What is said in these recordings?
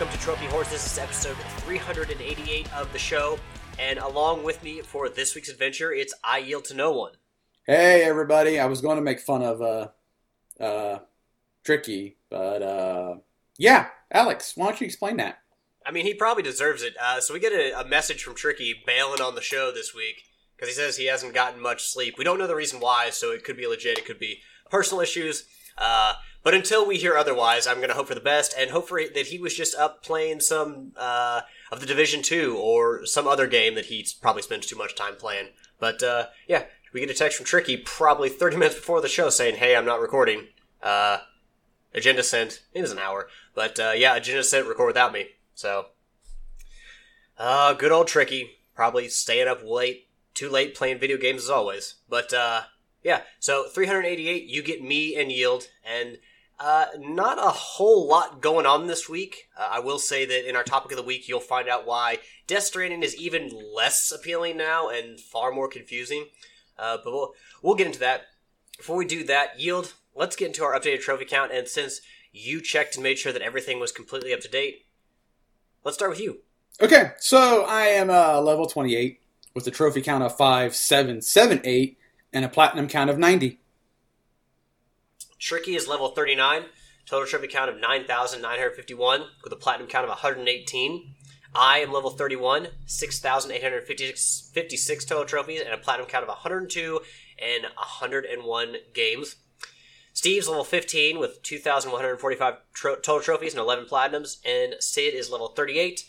Welcome to Trophy Horse. This is episode 388 of the show, and along with me for this week's adventure, it's I Yield to No One. Hey everybody! I was going to make fun of uh, uh, Tricky, but uh, yeah, Alex, why don't you explain that? I mean, he probably deserves it. Uh, so we get a, a message from Tricky bailing on the show this week because he says he hasn't gotten much sleep. We don't know the reason why, so it could be legit. It could be personal issues. Uh, but until we hear otherwise, I'm going to hope for the best and hope for that he was just up playing some uh, of the Division Two or some other game that he probably spends too much time playing. But uh, yeah, we get a text from Tricky probably 30 minutes before the show saying, "Hey, I'm not recording." Uh, agenda sent. It was an hour, but uh, yeah, agenda sent. Record without me. So, uh, good old Tricky. Probably staying up late, too late playing video games as always. But uh, yeah, so 388, you get me and Yield, and uh, not a whole lot going on this week. Uh, I will say that in our topic of the week, you'll find out why Death Stranding is even less appealing now and far more confusing. Uh, but we'll we'll get into that. Before we do that, Yield, let's get into our updated trophy count. And since you checked and made sure that everything was completely up to date, let's start with you. Okay, so I am uh, level 28 with a trophy count of 5778 and a platinum count of 90. Tricky is level 39, total trophy count of 9,951, with a platinum count of 118. I am level 31, 6,856 total trophies, and a platinum count of 102 and 101 games. Steve's level 15 with 2,145 tro- total trophies and 11 platinums, and Sid is level 38,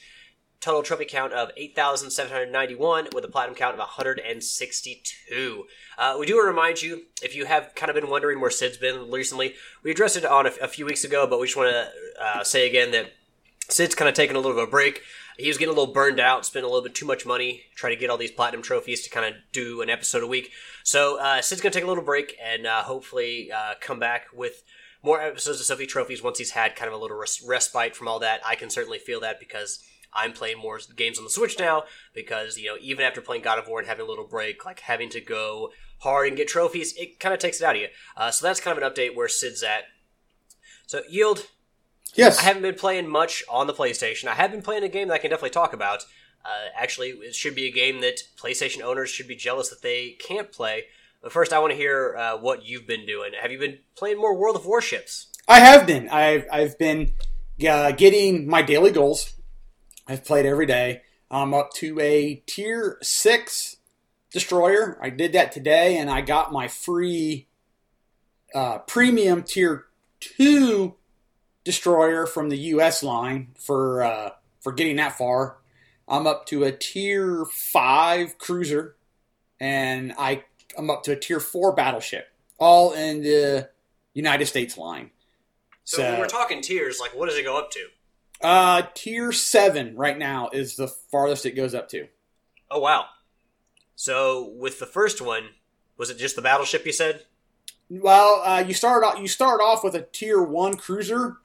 total trophy count of 8,791 with a platinum count of 162. Uh, we do want to remind you, if you have kind of been wondering where Sid's been recently, we addressed it on a, a few weeks ago, but we just want to uh, say again that Sid's kind of taken a little bit of a break. He was getting a little burned out, spent a little bit too much money trying to get all these platinum trophies to kind of do an episode a week. So uh, Sid's going to take a little break and uh, hopefully uh, come back with more episodes of Sophie Trophies once he's had kind of a little res- respite from all that. I can certainly feel that because I'm playing more games on the Switch now because, you know, even after playing God of War and having a little break, like having to go hard and get trophies, it kind of takes it out of you. Uh, so that's kind of an update where Sid's at. So, Yield, Yes. I haven't been playing much on the PlayStation. I have been playing a game that I can definitely talk about. Uh, actually, it should be a game that PlayStation owners should be jealous that they can't play. But first, I want to hear uh, what you've been doing. Have you been playing more World of Warships? I have been. I've, I've been uh, getting my daily goals. I've played every day. I'm up to a tier 6 destroyer. I did that today, and I got my free uh, premium tier 2 destroyer from the U.S. line for uh, for getting that far. I'm up to a tier 5 cruiser, and I, I'm up to a tier 4 battleship, all in the United States line. So, when we're talking tiers, like what does it go up to? Uh, tier seven right now is the farthest it goes up to. Oh wow! So with the first one, was it just the battleship you said? Well, uh, you start off you start off with a tier one cruiser,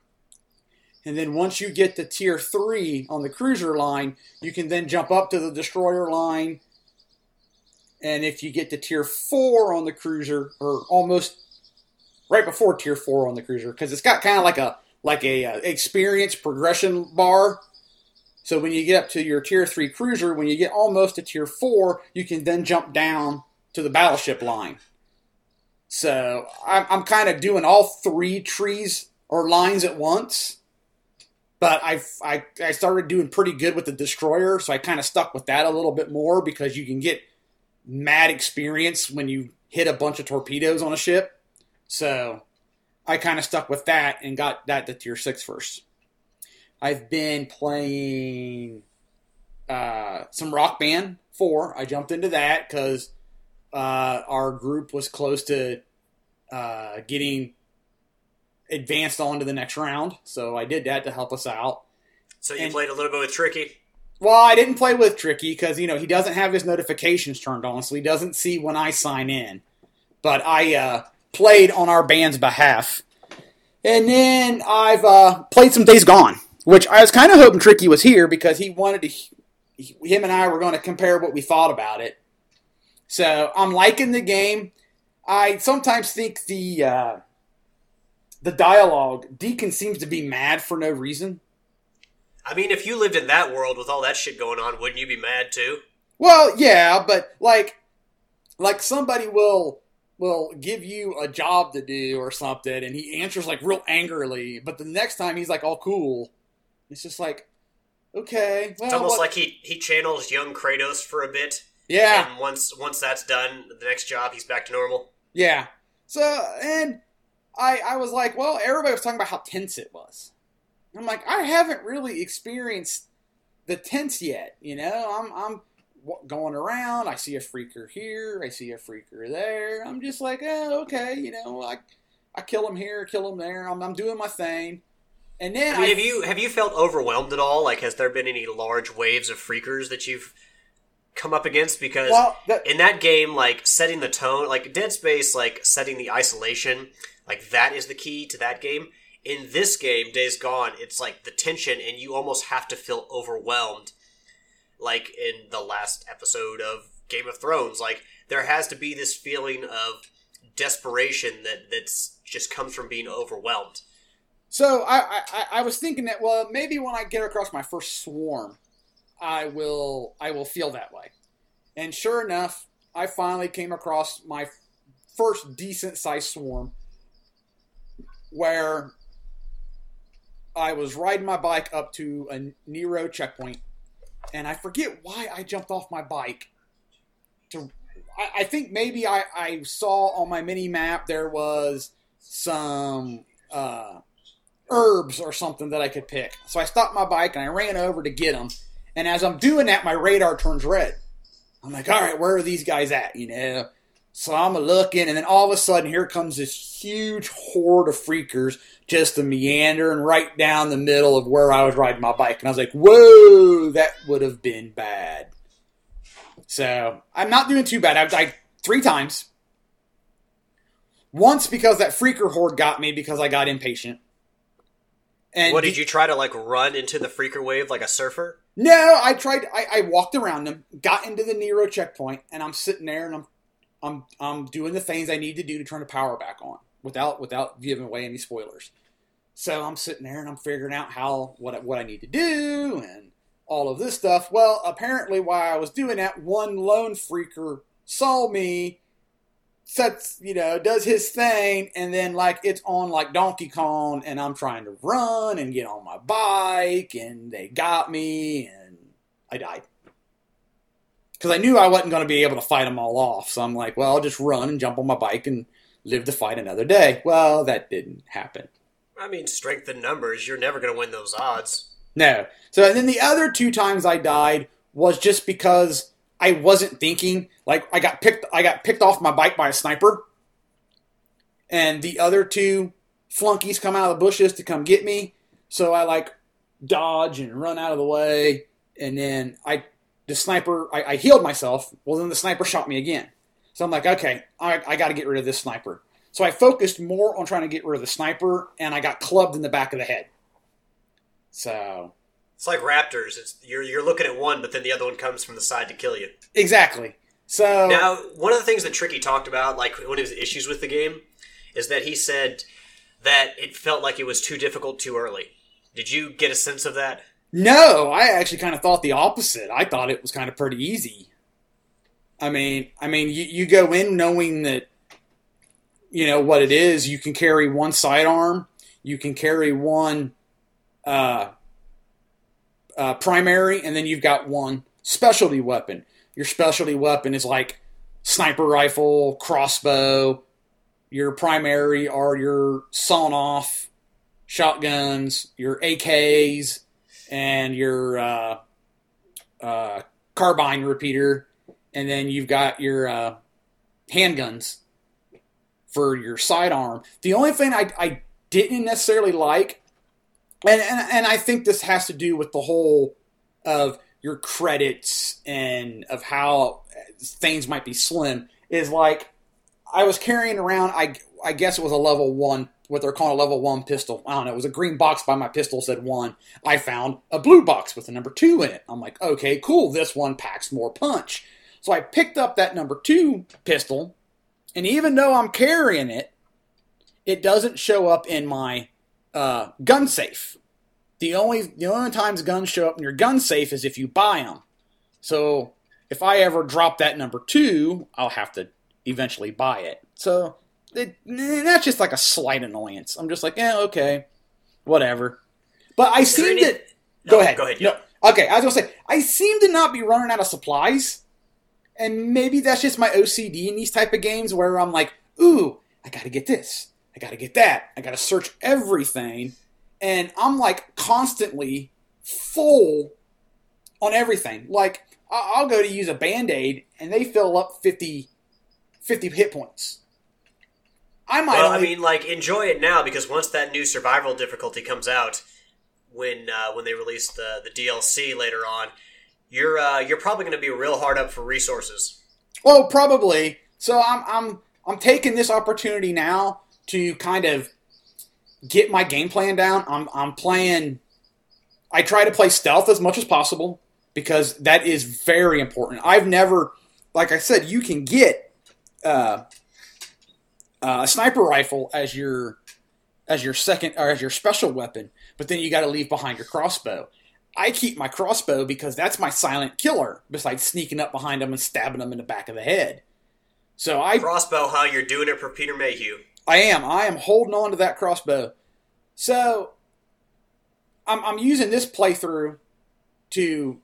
and then once you get to tier three on the cruiser line, you can then jump up to the destroyer line. And if you get to tier four on the cruiser, or almost right before tier four on the cruiser, because it's got kind of like a like a uh, experience progression bar. So when you get up to your tier three cruiser, when you get almost to tier four, you can then jump down to the battleship line. So I'm, I'm kind of doing all three trees or lines at once. But I, I I started doing pretty good with the destroyer, so I kind of stuck with that a little bit more because you can get mad experience when you hit a bunch of torpedoes on a ship. So I kind of stuck with that and got that to tier six first. I've been playing uh, some Rock Band 4. I jumped into that because uh, our group was close to uh, getting advanced on to the next round. So I did that to help us out. So you And- played a little bit with Tricky. Well, I didn't play with Tricky because you know he doesn't have his notifications turned on, so he doesn't see when I sign in. But I uh, played on our band's behalf, and then I've uh, played some Days Gone, which I was kind of hoping Tricky was here because he wanted to. He, him and I were going to compare what we thought about it. So I'm liking the game. I sometimes think the uh, the dialogue Deacon seems to be mad for no reason. I mean, if you lived in that world with all that shit going on, wouldn't you be mad too? Well, yeah, but like, like somebody will will give you a job to do or something, and he answers like real angrily, but the next time he's like all cool. It's just like, okay, well, It's almost what- like he he channels young Kratos for a bit. yeah, And once once that's done, the next job he's back to normal. yeah. So, and I I was like, well, everybody was talking about how tense it was. I'm like, I haven't really experienced the tense yet. You know, I'm I'm going around. I see a freaker here. I see a freaker there. I'm just like, oh, okay. You know, I I kill him here, kill him there. I'm I'm doing my thing. And then I mean, have you have you felt overwhelmed at all? Like, has there been any large waves of freakers that you've come up against? Because well, that, in that game, like setting the tone, like Dead Space, like setting the isolation, like that is the key to that game. In this game, Days Gone, it's like the tension, and you almost have to feel overwhelmed. Like in the last episode of Game of Thrones, like there has to be this feeling of desperation that that's just comes from being overwhelmed. So I, I I was thinking that well maybe when I get across my first swarm, I will I will feel that way, and sure enough, I finally came across my first decent sized swarm, where I was riding my bike up to a Nero checkpoint, and I forget why I jumped off my bike. To I, I think maybe I I saw on my mini map there was some. Uh, herbs or something that I could pick. So I stopped my bike and I ran over to get them. And as I'm doing that, my radar turns red. I'm like, all right, where are these guys at? You know? So I'm looking, and then all of a sudden, here comes this huge horde of freakers just meandering right down the middle of where I was riding my bike. And I was like, whoa, that would have been bad. So I'm not doing too bad. I've died three times. Once because that freaker horde got me because I got impatient. And what did you try to like run into the freaker wave like a surfer? No, I tried. I, I walked around them, got into the Nero checkpoint, and I'm sitting there and I'm, I'm, I'm doing the things I need to do to turn the power back on without without giving away any spoilers. So I'm sitting there and I'm figuring out how what what I need to do and all of this stuff. Well, apparently, while I was doing that, one lone freaker saw me, sets you know does his thing, and then like it's on like Donkey Kong, and I'm trying to run and get on my bike, and they got me, and I died because I knew I wasn't going to be able to fight them all off. So I'm like, well, I'll just run and jump on my bike and live to fight another day. Well, that didn't happen. I mean, strength in numbers. You're never going to win those odds. No. So and then the other two times I died was just because I wasn't thinking. Like I got picked I got picked off my bike by a sniper. And the other two flunkies come out of the bushes to come get me. So I like dodge and run out of the way. And then I the sniper I, I healed myself. Well then the sniper shot me again. So I'm like, okay, I, I gotta get rid of this sniper. So I focused more on trying to get rid of the sniper and I got clubbed in the back of the head. So It's like Raptors. It's you're you're looking at one, but then the other one comes from the side to kill you. Exactly. So Now, one of the things that Tricky talked about, like one of his issues with the game, is that he said that it felt like it was too difficult too early. Did you get a sense of that? No, I actually kind of thought the opposite. I thought it was kind of pretty easy. I mean, I mean, you, you go in knowing that you know what it is. You can carry one sidearm. You can carry one uh, uh, primary, and then you've got one specialty weapon. Your specialty weapon is like sniper rifle, crossbow. Your primary are your sawn off shotguns, your AKs, and your uh, uh, carbine repeater, and then you've got your uh, handguns for your sidearm. The only thing I, I didn't necessarily like, and, and and I think this has to do with the whole of your credits and of how things might be slim. Is like I was carrying around. I I guess it was a level one, what they're calling a level one pistol. I don't know. It was a green box by my pistol said one. I found a blue box with a number two in it. I'm like, okay, cool. This one packs more punch. So I picked up that number two pistol, and even though I'm carrying it, it doesn't show up in my uh, gun safe. The only the only times guns show up in your gun safe is if you buy them. So if I ever drop that number two, I'll have to eventually buy it. So it, that's just like a slight annoyance. I'm just like, yeah, okay, whatever. But I seem to go ahead. Go ahead. No, okay. I was gonna say I seem to not be running out of supplies, and maybe that's just my OCD in these type of games where I'm like, ooh, I got to get this, I got to get that, I got to search everything, and I'm like constantly full on everything. Like I'll go to use a band aid, and they fill up 50, 50 hit points. I might Well, I mean, like enjoy it now because once that new survival difficulty comes out, when uh, when they release the the DLC later on, you're uh, you're probably going to be real hard up for resources. Well, probably. So I'm I'm I'm taking this opportunity now to kind of get my game plan down. I'm I'm playing. I try to play stealth as much as possible because that is very important. I've never, like I said, you can get uh, uh, a sniper rifle as your as your second or as your special weapon, but then you got to leave behind your crossbow. I keep my crossbow because that's my silent killer, besides sneaking up behind them and stabbing them in the back of the head. So I Crossbow, how you're doing it for Peter Mayhew. I am. I am holding on to that crossbow. So I'm, I'm using this playthrough to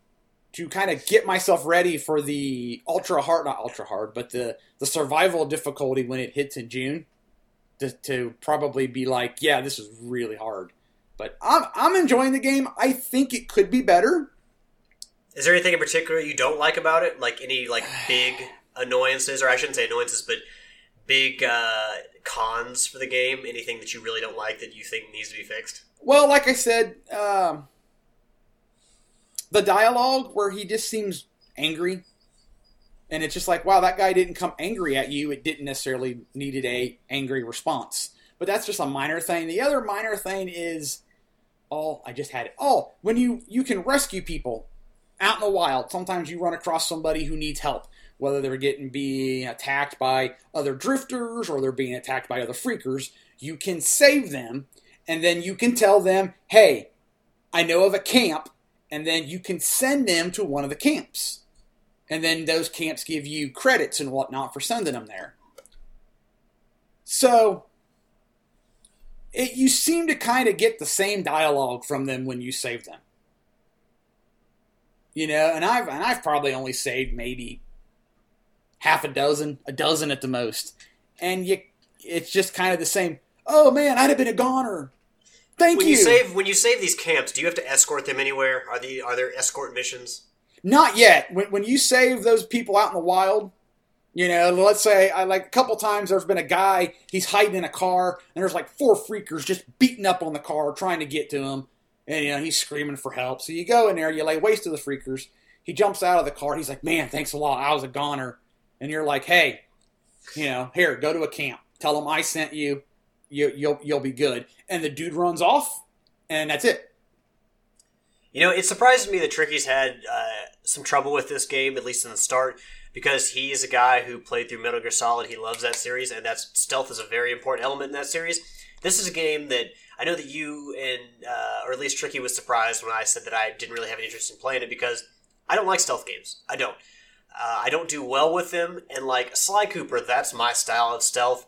to kind of get myself ready for the ultra hard, not ultra hard, but the the survival difficulty when it hits in June. To, to probably be like, yeah, this is really hard. But I'm I'm enjoying the game. I think it could be better. Is there anything in particular you don't like about it? Like any like big annoyances, or I shouldn't say annoyances, but big uh, cons for the game? Anything that you really don't like that you think needs to be fixed? Well, like I said, um, the dialogue where he just seems angry, and it's just like, wow, that guy didn't come angry at you. It didn't necessarily needed a angry response, but that's just a minor thing. The other minor thing is, oh, I just had it. Oh, when you you can rescue people out in the wild, sometimes you run across somebody who needs help. Whether they're getting being attacked by other drifters or they're being attacked by other freakers, you can save them and then you can tell them, hey, I know of a camp, and then you can send them to one of the camps. And then those camps give you credits and whatnot for sending them there. So, it, you seem to kind of get the same dialogue from them when you save them. You know, and I've and I've probably only saved maybe half a dozen, a dozen at the most, and you, it's just kind of the same. Oh man, I'd have been a goner. Thank When you. you save when you save these camps, do you have to escort them anywhere? Are the are there escort missions? Not yet. When, when you save those people out in the wild, you know, let's say I like a couple times there's been a guy he's hiding in a car and there's like four freakers just beating up on the car trying to get to him, and you know he's screaming for help. So you go in there, you lay waste to the freakers. He jumps out of the car. He's like, "Man, thanks a lot. I was a goner." And you're like, "Hey, you know, here, go to a camp. Tell them I sent you. You you'll you'll be good." And the dude runs off, and that's it. You know, it surprises me that Tricky's had uh, some trouble with this game, at least in the start, because he is a guy who played through Metal Gear Solid. He loves that series, and that's stealth is a very important element in that series. This is a game that I know that you and, uh, or at least Tricky was surprised when I said that I didn't really have an interest in playing it because I don't like stealth games. I don't. Uh, I don't do well with them, and like Sly Cooper, that's my style of stealth.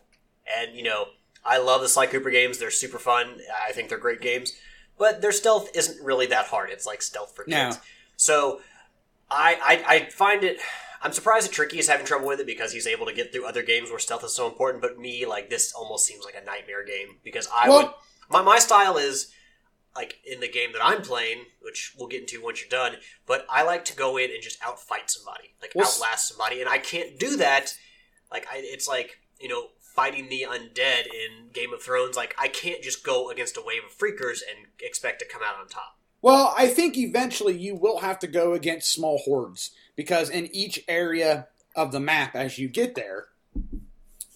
And you know, I love the Sly Cooper games; they're super fun. I think they're great games but their stealth isn't really that hard. It's like stealth for kids. No. So I, I I find it. I'm surprised that Tricky is having trouble with it because he's able to get through other games where stealth is so important. But me, like this, almost seems like a nightmare game because I Well- would. My my style is like in the game that I'm playing, which we'll get into once you're done. But I like to go in and just outfight somebody, like Well, outlast somebody, and I can't do that. Like I, it's like you know fighting the undead in Game of Thrones. Like I can't just go against a wave of freakers and expect to come out on top. Well, I think eventually you will have to go against small hordes because in each area of the map, as you get there,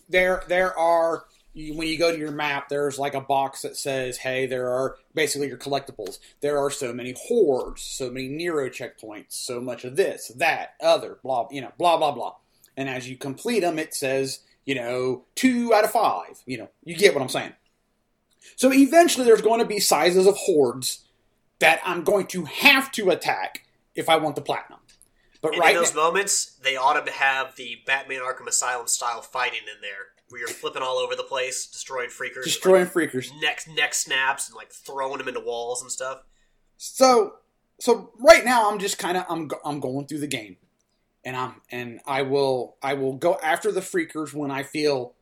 there there are when you go to your map, there's like a box that says, "Hey, there are basically your collectibles. There are so many hordes, so many Nero checkpoints, so much of this, that, other, blah, you know, blah blah blah." And as you complete them, it says, you know, two out of five. You know, you get what I'm saying. So eventually, there's going to be sizes of hordes that I'm going to have to attack if I want the platinum. But And right in those now, moments, they ought to have the Batman Arkham Asylum style fighting in there, where you're flipping all over the place, destroying freakers, destroying freakers. neck neck snaps, and like throwing them into walls and stuff. So, so right now I'm just kind of I'm I'm going through the game, and I'm and I will I will go after the freakers when I feel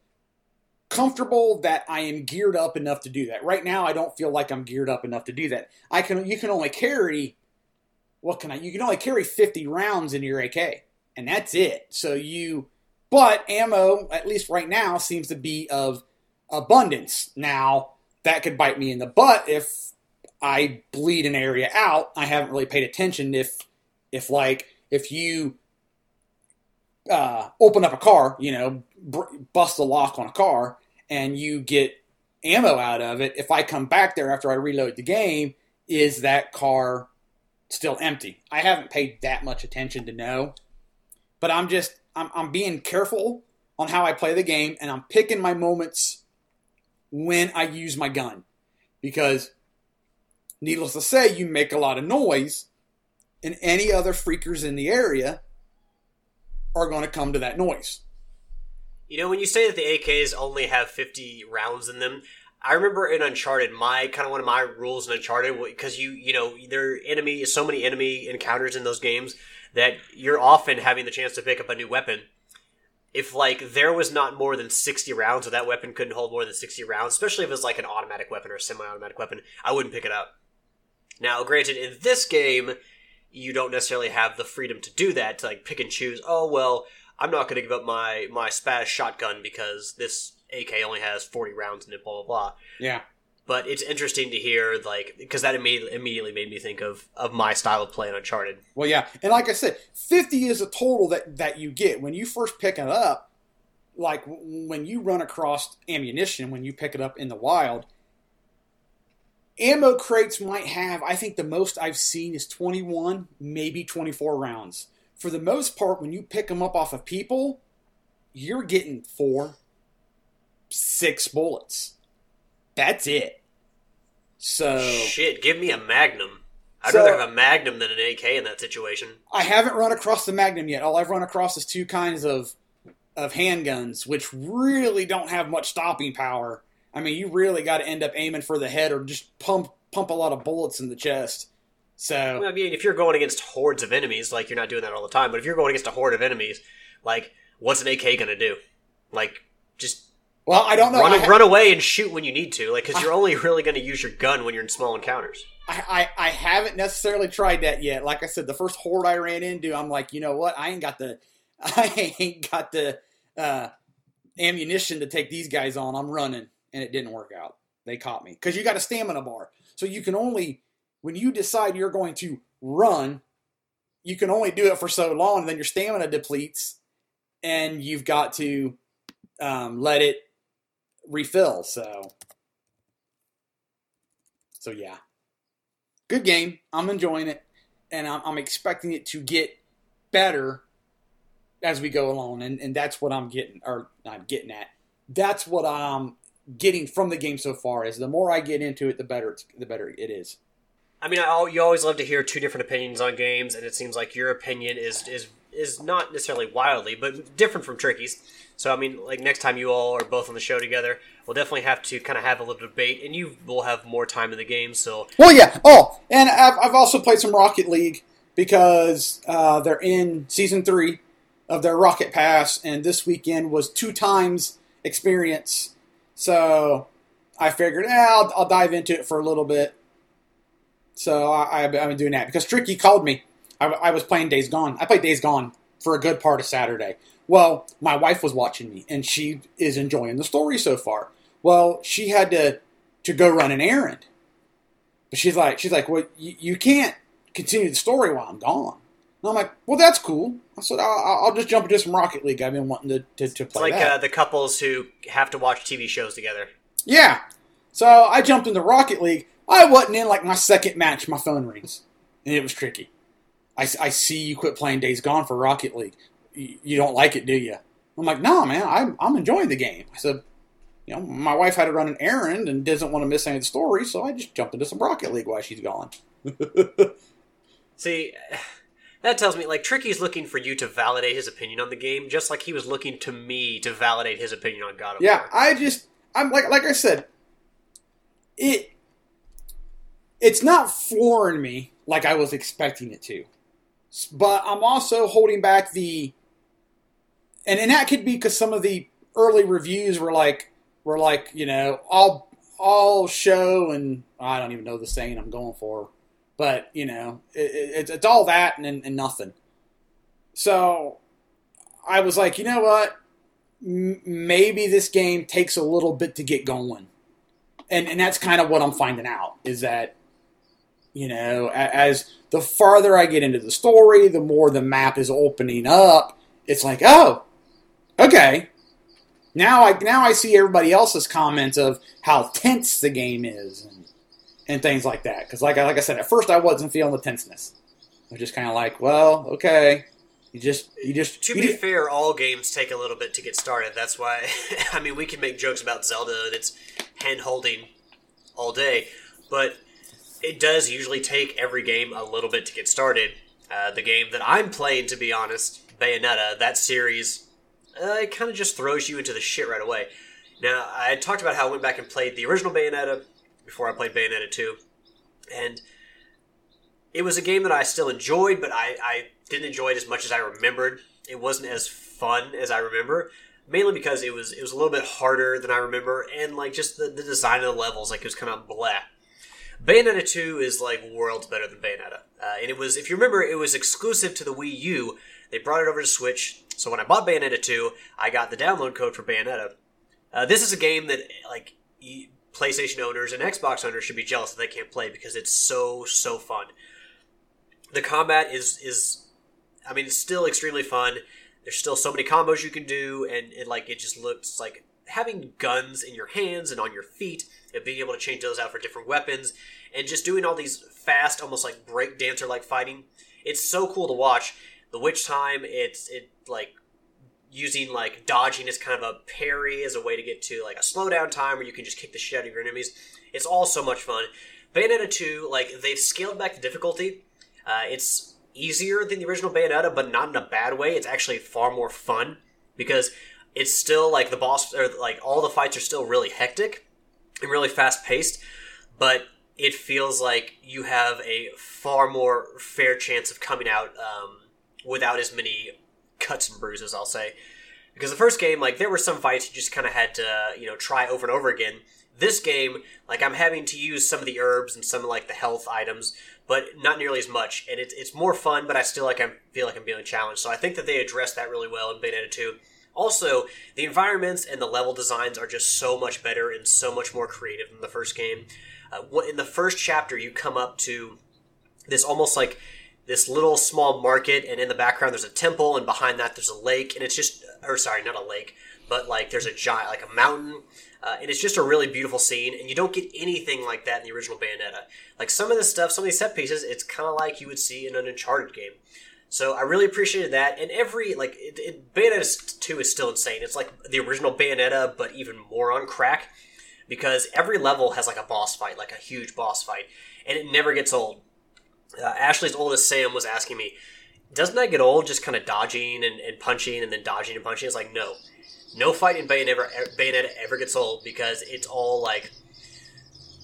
comfortable that I am geared up enough to do that. Right now I don't feel like I'm geared up enough to do that. I can you can only carry what can I you can only carry 50 rounds in your AK and that's it. So you but ammo at least right now seems to be of abundance. Now that could bite me in the butt if I bleed an area out. I haven't really paid attention if if like if you uh, open up a car, you know, br- bust the lock on a car, and you get ammo out of it. If I come back there after I reload the game, is that car still empty? I haven't paid that much attention to know, but I'm just I'm, I'm being careful on how I play the game, and I'm picking my moments when I use my gun because needless to say, you make a lot of noise, and any other freakers in the area are going to come to that noise. You know, when you say that the AKs only have 50 rounds in them, I remember in Uncharted, my kind of one of my rules in Uncharted because you you know there enemy so many enemy encounters in those games that you're often having the chance to pick up a new weapon. If like there was not more than 60 rounds, or that weapon couldn't hold more than 60 rounds, especially if it's like an automatic weapon or a semi-automatic weapon, I wouldn't pick it up. Now, granted, in this game, you don't necessarily have the freedom to do that to like pick and choose. Oh well, I'm not going to give up my my spaz shotgun because this AK only has 40 rounds in it. Blah blah blah. Yeah. But it's interesting to hear like because that immediately immediately made me think of of my style of play in Uncharted. Well, yeah, and like I said, fifty is a total that that you get when you first pick it up. Like when you run across ammunition, when you pick it up in the wild, ammo crates might have. I think the most I've seen is twenty one, maybe twenty four rounds. For the most part, when you pick them up off of people, you're getting four, six bullets. That's it. So Shit, give me a Magnum. I'd So- rather have a Magnum than an AK in that situation. I haven't run across the Magnum yet. All I've run across is two kinds of of handguns, which really don't have much stopping power. I mean, you really got to end up aiming for the head or just pump pump a lot of bullets in the chest. So I mean, if you're going against hordes of enemies, like you're not doing that all the time, but if you're going against a horde of enemies, like what's an AK gonna do? Like just well, I don't know. run I, run away and shoot when you need to, like because you're only really gonna use your gun when you're in small encounters. I, I I haven't necessarily tried that yet. Like I said, the first horde I ran into, I'm like, you know what? I ain't got the I ain't got the uh, ammunition to take these guys on. I'm running, and it didn't work out. They caught me because you got a stamina bar, so you can only when you decide you're going to run, you can only do it for so long, and then your stamina depletes, and you've got to um, let it refill. So, so yeah good game. I'm enjoying it, and I'm, I'm expecting it to get better as we go along, and, and that's what I'm getting, or not getting at. That's what I'm getting from the game so far. Is the more I get into it, the better it's, the better it is. I mean, I, you always love to hear two different opinions on games, and it seems like your opinion is is is not necessarily wildly, but different from Tricky's. So, I mean, like next time you all are both on the show together, we'll definitely have to kind of have a little debate, and you will have more time in the game. So, Well, yeah. Oh, and I've, I've also played some Rocket League because uh, they're in season three of their Rocket Pass, and this weekend was two times experience. So I figured, eh, I'll, I'll dive into it for a little bit. So I, I've I've been doing that because Tricky called me. I, I was playing Days Gone. I played Days Gone for a good part of Saturday. Well, my wife was watching me, and she is enjoying the story so far. Well, she had to to go run an errand, but she's like, she's like, well, you, you can't continue the story while I'm gone. And I'm like, well, that's cool. I said, I'll, I'll just jump into some Rocket League. I've been wanting to, to, to It's like uh, the couples who have to watch TV shows together. Yeah. So I jumped into Rocket League. I wasn't in like my second match. My phone rings, and it was tricky. I, I see you quit playing Days Gone for Rocket League. You, you don't like it, do you? I'm like, no, man. I'm I'm enjoying the game. I said, you know, my wife had to run an errand and doesn't want to miss any of the story, so I just jumped into some Rocket League while she's gone. See, that tells me like Tricky's looking for you to validate his opinion on the game, just like he was looking to me to validate his opinion on God of Yeah, War. Yeah, I just I'm like like I said, it it's not flooring me like I was expecting it to. But I'm also holding back the and and that could be because some of the early reviews were like were like, you know, all all show and I don't even know the saying I'm going for. But, you know, it, it, it's- all that and, and nothing. So I was like, you know what? m- maybe this game takes a little bit to get going. And and that's kind of what I'm finding out is that you know, as the farther I get into the story, the more the map is opening up. It's like, oh, okay. Now I now I see everybody else's comments of how tense the game is and things like that. Because like I like I said, at first I wasn't feeling the tenseness. I was just kind of like, well, okay. You just you just To you be just- fair, all games take a little bit to get started. That's why, I mean, we can make jokes about Zelda and its hand holding all day, but it does usually take every game a little bit to get started. Uh, the game that I'm playing, to be honest, Bayonetta, that series, uh, it kind of just throws you into the shit right away. Now, I talked about how I went back and played the original Bayonetta before I played Bayonetta 2, and it was a game that I still enjoyed, but I, I didn't enjoy it as much as I remembered. It wasn't as fun as I remember, mainly because it was it was a little bit harder than I remember, and like just the, the design of the levels, like it was kind of blah. Bayonetta 2 is like worlds better than Bayonetta, uh, and it was if you remember, it was exclusive to the Wii U. They brought it over to Switch, so when I bought Bayonetta 2, I got the download code for Bayonetta. Uh, this is a game that like PlayStation owners and Xbox owners should be jealous that they can't play because it's so so fun the combat is is I mean it's still extremely fun. There's still so many combos you can do, and it like it just looks like having guns in your hands and on your feet, and being able to change those out for different weapons, and just doing all these fast, almost like break dancer like fighting. It's so cool to watch. The witch time, it's it like using like dodging as kind of a parry as a way to get to like a slowdown time where you can just kick the shit out of your enemies. It's all so much fun. Bayonetta 2, like they've scaled back the difficulty. Uh, it's easier than the original Bayonetta, but not in a bad way. It's actually far more fun because it's still like the boss or like all the fights are still really hectic and really fast paced, but it feels like you have a far more fair chance of coming out um, without as many cuts and bruises. I'll say because the first game, like there were some fights you just kind of had to you know try over and over again. This game, like I'm having to use some of the herbs and some of like the health items, but not nearly as much, and it's it's more fun. But I still like I feel like I'm being challenged. So I think that they addressed that really well in Bayonetta 2. Also, the environments and the level designs are just so much better and so much more creative than the first game. Uh, in the first chapter, you come up to this almost like this little small market, and in the background there's a temple, and behind that there's a lake, and it's just, or sorry, not a lake, but like there's a giant, like a mountain, uh, and it's just a really beautiful scene, and you don't get anything like that in the original Bayonetta. Like some of this stuff, some of these set pieces, it's kind of like you would see in an Uncharted game. So I really appreciated that, and every like it, it, Bayonetta two is still insane. It's like the original Bayonetta, but even more on crack, because every level has like a boss fight, like a huge boss fight, and it never gets old. Uh, Ashley's oldest Sam was asking me, "Doesn't that get old? Just kind of dodging and, and punching and then dodging and punching?" It's like no, no fight in Bayonetta, ever, Bayonetta ever gets old because it's all like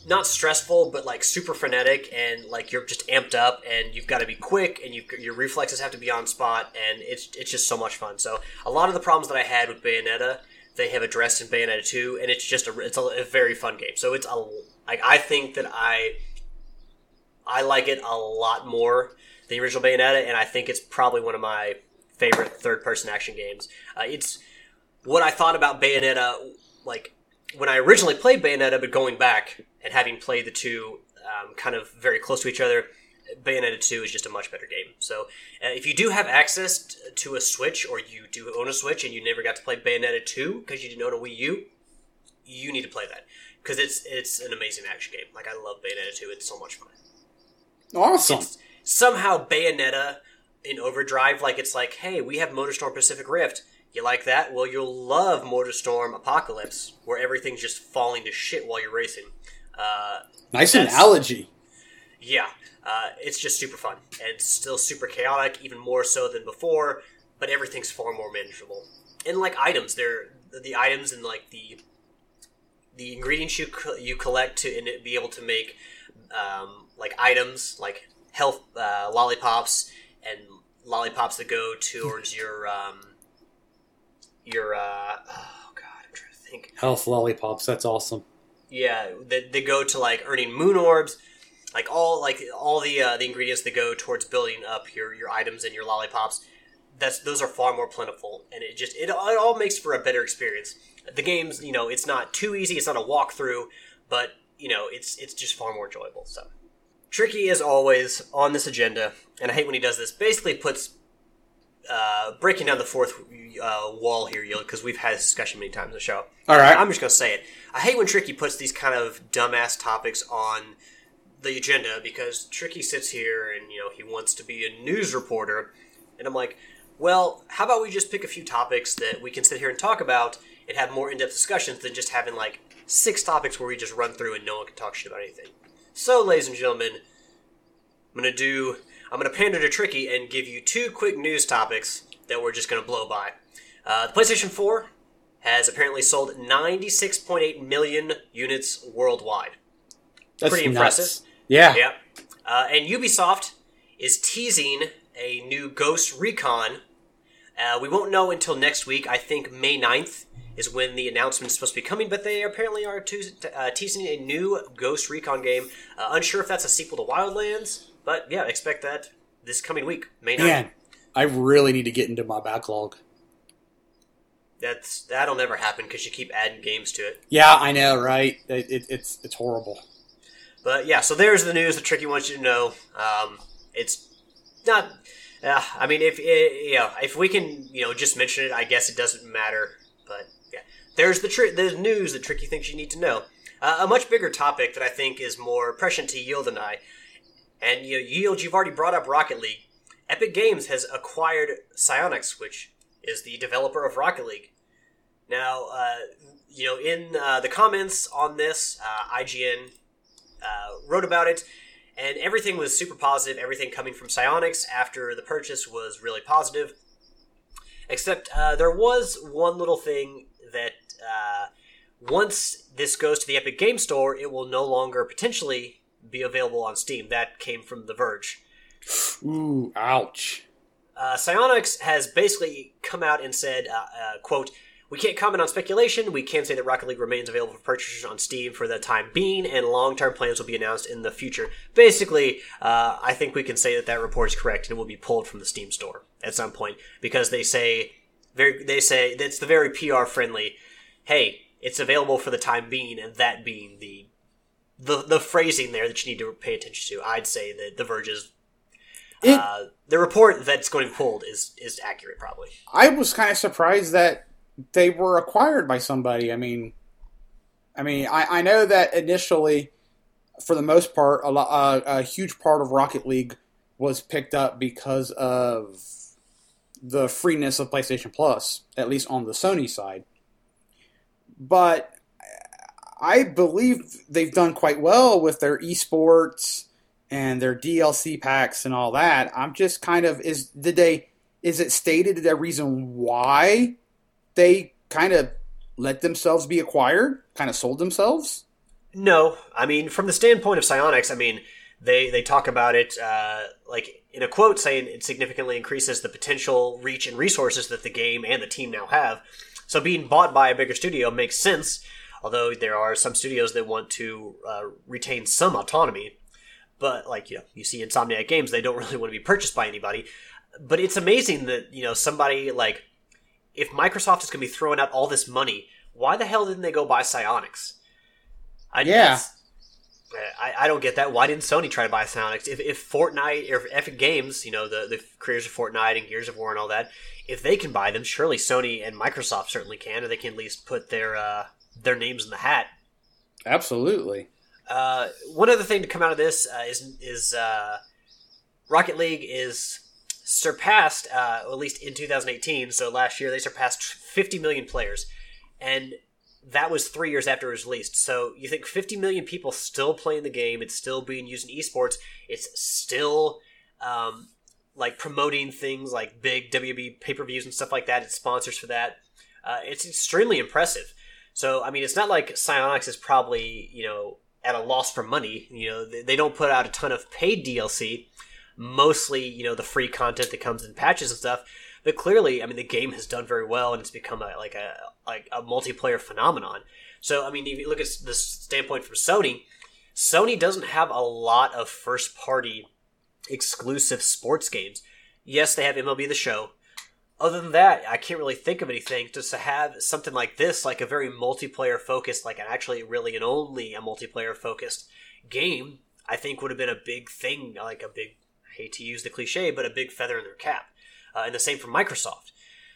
not stressful, but like super frenetic, and like you're just amped up, and you've got to be quick, and you, your reflexes have to be on spot, and it's it's just so much fun. So a lot of the problems that I had with Bayonetta, they have addressed in Bayonetta two, and it's just a it's a, a very fun game. So it's a like I think that I I like it a lot more than the original Bayonetta, and I think it's probably one of my favorite third-person action games. Uh, it's what I thought about Bayonetta, like when I originally played Bayonetta, but going back and having played the two um, kind of very close to each other, Bayonetta 2 is just a much better game. So, uh, if you do have access to a Switch, or you do own a Switch and you never got to play Bayonetta 2 because you didn't own a Wii U, you need to play that because it's it's an amazing action game. Like I love Bayonetta 2; it's so much fun. Awesome. It's somehow Bayonetta in Overdrive, like it's like, hey, we have MotorStorm Pacific Rift. You like that? Well, you'll love MotorStorm Apocalypse, where everything's just falling to shit while you're racing. Uh, nice analogy. yeah, uh, it's just super fun and still super chaotic, even more so than before. But everything's far more manageable. And like items, they're the items and like the the ingredients you co- you collect to be able to make um, like items like health uh, lollipops and lollipops that go towards your um, your uh, oh god, I'm trying to think. Health lollipops. That's awesome. Yeah, they, they go to like earning moon orbs, like all like all the uh, the ingredients that go towards building up your your items and your lollipops. That's those are far more plentiful, and it just it, it all makes for a better experience. The game's you know it's not too easy, it's not a walkthrough, but you know it's it's just far more enjoyable. So tricky as always on this agenda, and I hate when he does this. Basically puts uh, breaking down the fourth uh, wall here, Yield, because we've had this discussion many times on the show. All right. I'm just gonna say it. I hate when Tricky puts these kind of dumbass topics on the agenda because Tricky sits here and you know he wants to be a news reporter, and I'm like, well, how about we just pick a few topics that we can sit here and talk about and have more in-depth discussions than just having like six topics where we just run through and no one can talk shit about anything. So, ladies and gentlemen, I'm gonna do. I'm gonna pander to Tricky and give you two quick news topics that we're just gonna blow by. Uh, the PlayStation 4 has apparently sold 96.8 million units worldwide. That's Pretty nuts. impressive. Yeah. Yep. Uh, and Ubisoft is teasing a new Ghost Recon. Uh, we won't know until next week. I think May 9th is when the announcement is supposed to be coming, but they apparently are te- uh, teasing a new Ghost Recon game. Uh, unsure if that's a sequel to Wildlands, but yeah, expect that this coming week, May 9th. Man, I really need to get into my backlog. That's that'll never happen because you keep adding games to it. Yeah, I know, right? It, it, it's it's horrible. But yeah, so there's the news that Tricky wants you to know. Um, it's not. Uh, I mean, if eh, you know, if we can, you know, just mention it, I guess it doesn't matter. But there's the tri- the news that Tricky thinks you need to know. Uh, a much bigger topic that I think is more prescient to Yield and I. And you know, Yield, you've already brought up Rocket League. Epic Games has acquired Psyonix, which is the developer of Rocket League. Now, uh, you know, in uh, the comments on this, uh, IGN uh, wrote about it, and everything was super positive. Everything coming from Psyonix after the purchase was really positive. Except uh, there was one little thing that uh, once this goes to the Epic Game Store, it will no longer potentially be available on Steam. That came from The Verge. Ooh, ouch. Uh, Psyonix has basically come out and said, uh, uh, "quote We can't comment on speculation. We can say that Rocket League remains available for purchasers on Steam for the time being, and long-term plans will be announced in the future." Basically, uh, I think we can say that that report is correct, and it will be pulled from the Steam store at some point because they say very they say that's the very PR friendly. Hey, it's available for the time being, and that being the the the phrasing there that you need to pay attention to. I'd say that The Verge's It- uh, the report that's going to be pulled is is accurate, probably. I was kind of surprised that they were acquired by somebody. I mean, I mean, I, I know that initially, for the most part, a, lo- uh, a huge part of Rocket League was picked up because of the freeness of PlayStation Plus, at least on the Sony side. But I believe they've done quite well with their esports and their DLC packs and all that. I'm just kind of is did they is it stated the reason why they kind of let themselves be acquired, kind of sold themselves? No, I mean from the standpoint of Psyonix, I mean they they talk about it uh, like in a quote saying it significantly increases the potential reach and resources that the game and the team now have. So being bought by a bigger studio makes sense. Although there are some studios that want to uh, retain some autonomy, but like you know, you see Insomniac Games, they don't really want to be purchased by anybody. but it's amazing that you know somebody like if Microsoft is going to be throwing out all this money, why the hell didn't they go buy Psyonix? I, Yeah. I, I don't get that. Why didn't Sony try to buy Psyonix? If, if Fortnite or if Epic Games, you know, the, the creators of Fortnite and Gears of War and all that, if they can buy them, surely Sony and Microsoft certainly can, or they can at least put their uh, their names in the hat. Absolutely. Uh, one other thing to come out of this uh, is is uh, Rocket League is surpassed, uh, at least in 2018. So last year they surpassed 50 million players, and that was three years after it was released. So you think 50 million people still playing the game? It's still being used in esports. It's still um, like promoting things like big WWE pay per views and stuff like that. It sponsors for that. Uh, it's extremely impressive. So I mean, it's not like Psyonix is probably you know at a loss for money. You know, they, they don't put out a ton of paid DLC. Mostly, you know, the free content that comes in patches and stuff. But clearly, I mean, the game has done very well, and it's become a, like a like a multiplayer phenomenon. So, I mean, if you look at the standpoint from Sony, Sony doesn't have a lot of first party exclusive sports games. Yes, they have MLB The Show. Other than that, I can't really think of anything. Just to have something like this, like a very multiplayer focused, like actually really and only a multiplayer focused game, I think would have been a big thing, like a big, I hate to use the cliche, but a big feather in their cap. Uh, and the same for Microsoft.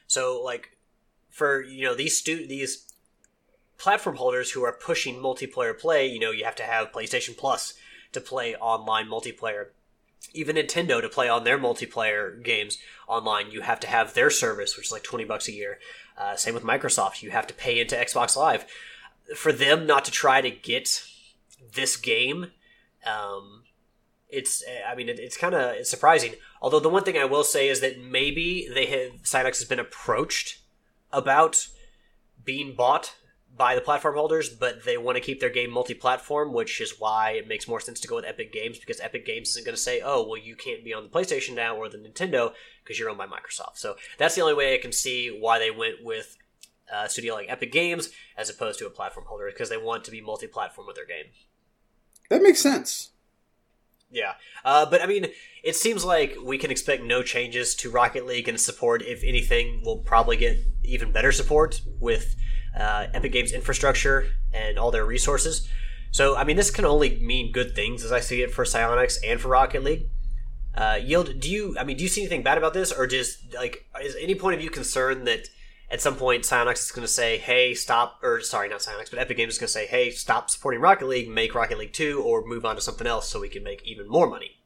So, like, for you know these stu- these platform holders who are pushing multiplayer play, you know, you have to have PlayStation Plus to play online multiplayer. Even Nintendo to play on their multiplayer games online, you have to have their service, which is like twenty bucks a year. Uh, same with Microsoft, you have to pay into Xbox Live. For them not to try to get this game, um, it's I mean it, it's kind of it's surprising. Although the one thing I will say is that maybe they have Psyonix has been approached about being bought by the platform holders, but they want to keep their game multi-platform, which is why it makes more sense to go with Epic Games because Epic Games isn't going to say, "Oh, well, you can't be on the PlayStation now or the Nintendo because you're owned by Microsoft." So that's the only way I can see why they went with a studio like Epic Games as opposed to a platform holder because they want to be multi-platform with their game. That makes sense. Yeah, uh, but I mean, it seems like we can expect no changes to Rocket League and support. If anything, we'll probably get even better support with uh, Epic Games infrastructure and all their resources. So, I mean, this can only mean good things as I see it for Psyonix and for Rocket League. Uh, Yield, do you? I mean, do you see anything bad about this, or just like is any point of view concerned that at some point Psyonix is going to say, "Hey, stop," or sorry, not Psyonix, but Epic Games is going to say, "Hey, stop supporting Rocket League, make Rocket League Two, or move on to something else so we can make even more money."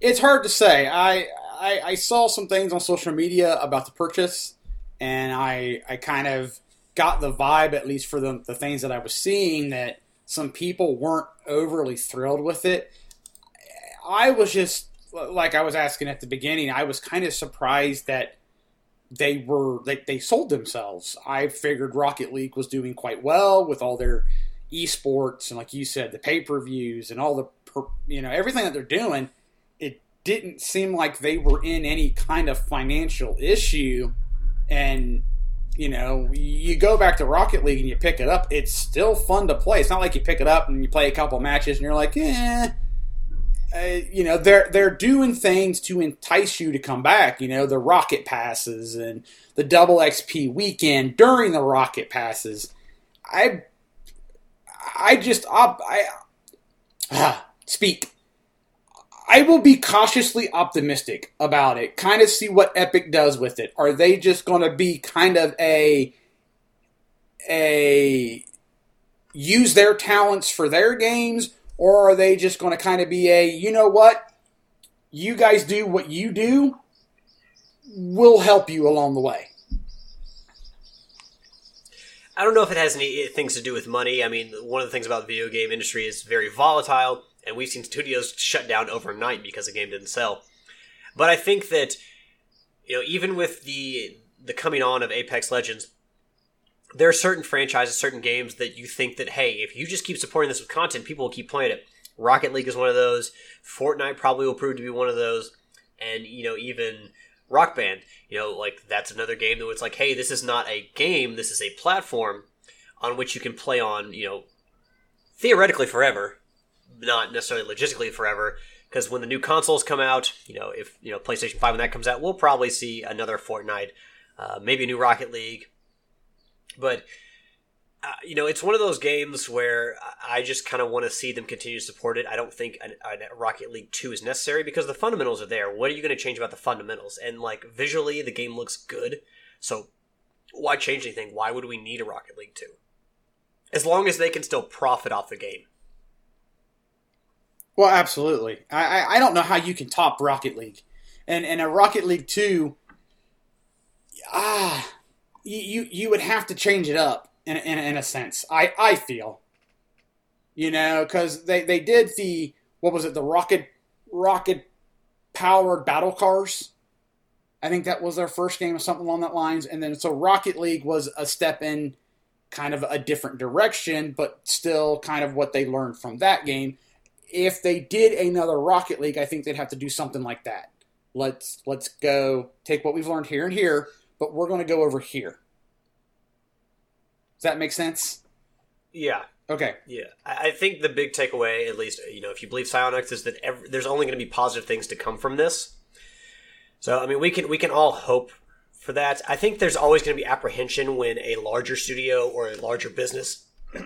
It's hard to say. I, I I saw some things on social media about the purchase, and I I kind of got the vibe, at least for the the things that I was seeing, that some people weren't overly thrilled with it. I was just like I was asking at the beginning. I was kind of surprised that they were they, they sold themselves. I figured Rocket League was doing quite well with all their esports and like you said, the pay per views and all the you know everything that they're doing. It didn't seem like they were in any kind of financial issue, and you know you go back to Rocket League and you pick it up. It's still fun to play. It's not like you pick it up and you play a couple matches and you're like, eh. Uh, you know they're they're doing things to entice you to come back. You know the rocket passes and the double XP weekend during the rocket passes. I I just I ah, speak. I will be cautiously optimistic about it. Kind of see what Epic does with it. Are they just going to be kind of a a use their talents for their games or are they just going to kind of be a, you know what? You guys do what you do. We'll help you along the way. I don't know if it has any things to do with money. I mean, one of the things about the video game industry is very volatile, and we've seen studios shut down overnight because the game didn't sell. But I think that you know, even with the the coming on of Apex Legends, there are certain franchises, certain games that you think that hey, if you just keep supporting this with content, people will keep playing it. Rocket League is one of those. Fortnite probably will prove to be one of those, and you know even Rock Band. You know, like that's another game that it's like, hey, this is not a game. This is a platform on which you can play on. You know, theoretically forever, not necessarily logistically forever, because when the new consoles come out, you know, if you know PlayStation Five when that comes out, we'll probably see another Fortnite, uh, maybe a new Rocket League, but. Uh, you know, it's one of those games where I just kind of want to see them continue to support it. I don't think a, Rocket League 2 is necessary because the fundamentals are there. What are you going to change about the fundamentals? And, like, visually, the game looks good. So, why change anything? Why would we need a Rocket League 2? As long as they can still profit off the game. Well, absolutely. I, I, don't know how you can top Rocket League, and and a Rocket League two. Ah, you you would have to change it up in in, in a sense. I I feel. You know, because they they did the what was it the rocket rocket powered battle cars. I think that was their first game or something along that lines, and then so Rocket League was a step in kind of a different direction, but still kind of what they learned from that game if they did another Rocket League, I think they'd have to do something like that. Let's let's go take what we've learned here and here, but we're going to go over here. Does that make sense? Yeah. Okay. Yeah, I think the big takeaway, at least you know, if you believe Psyonix, is that every, there's only going to be positive things to come from this. So I mean, we can we can all hope for that. I think there's always going to be apprehension when a larger studio or a larger business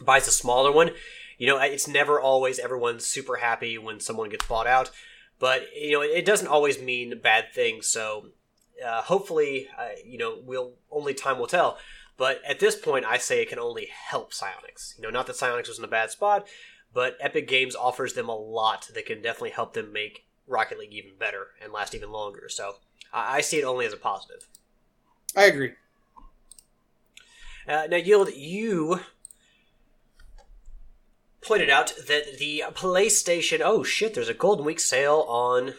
buys a smaller one you know, it's never always everyone's super happy when someone gets bought out, but you know, it doesn't always mean bad things. So uh, hopefully, uh, you know, we'll only time will tell. But at this point, I say it can only help Psyonix. You know, not that Psyonix was in a bad spot, but Epic Games offers them a lot that can definitely help them make Rocket League even better and last even longer. So I, I see it only as a positive. I agree. Uh, now, Yield, you pointed out that the PlayStation. Oh shit! There's a Golden Week sale on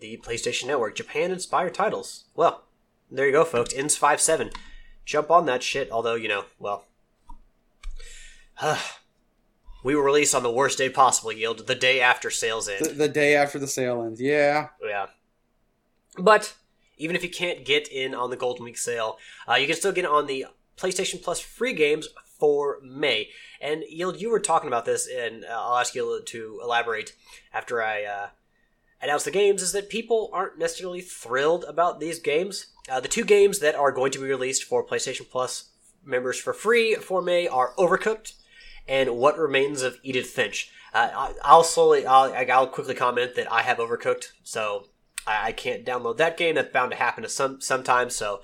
the PlayStation Network. Japan inspired titles. Well, there you go, folks. Ins five seven. Jump on that shit. Although you know, well, we were released on the worst day possible. Yield the day after sales end. The, the day after the sale ends. Yeah. Yeah. But even if you can't get in on the Golden Week sale, uh, you can still get on the PlayStation Plus free games for May. And Yield, you were talking about this, and uh, I'll ask you to elaborate after I uh, announce the games. Is that people aren't necessarily thrilled about these games? Uh, the two games that are going to be released for PlayStation Plus members for free for May are Overcooked and What Remains of Edith Finch. Uh, I'll slowly, I'll, I'll quickly comment that I have Overcooked, so I, can't download that game. That's bound to happen to some sometimes. So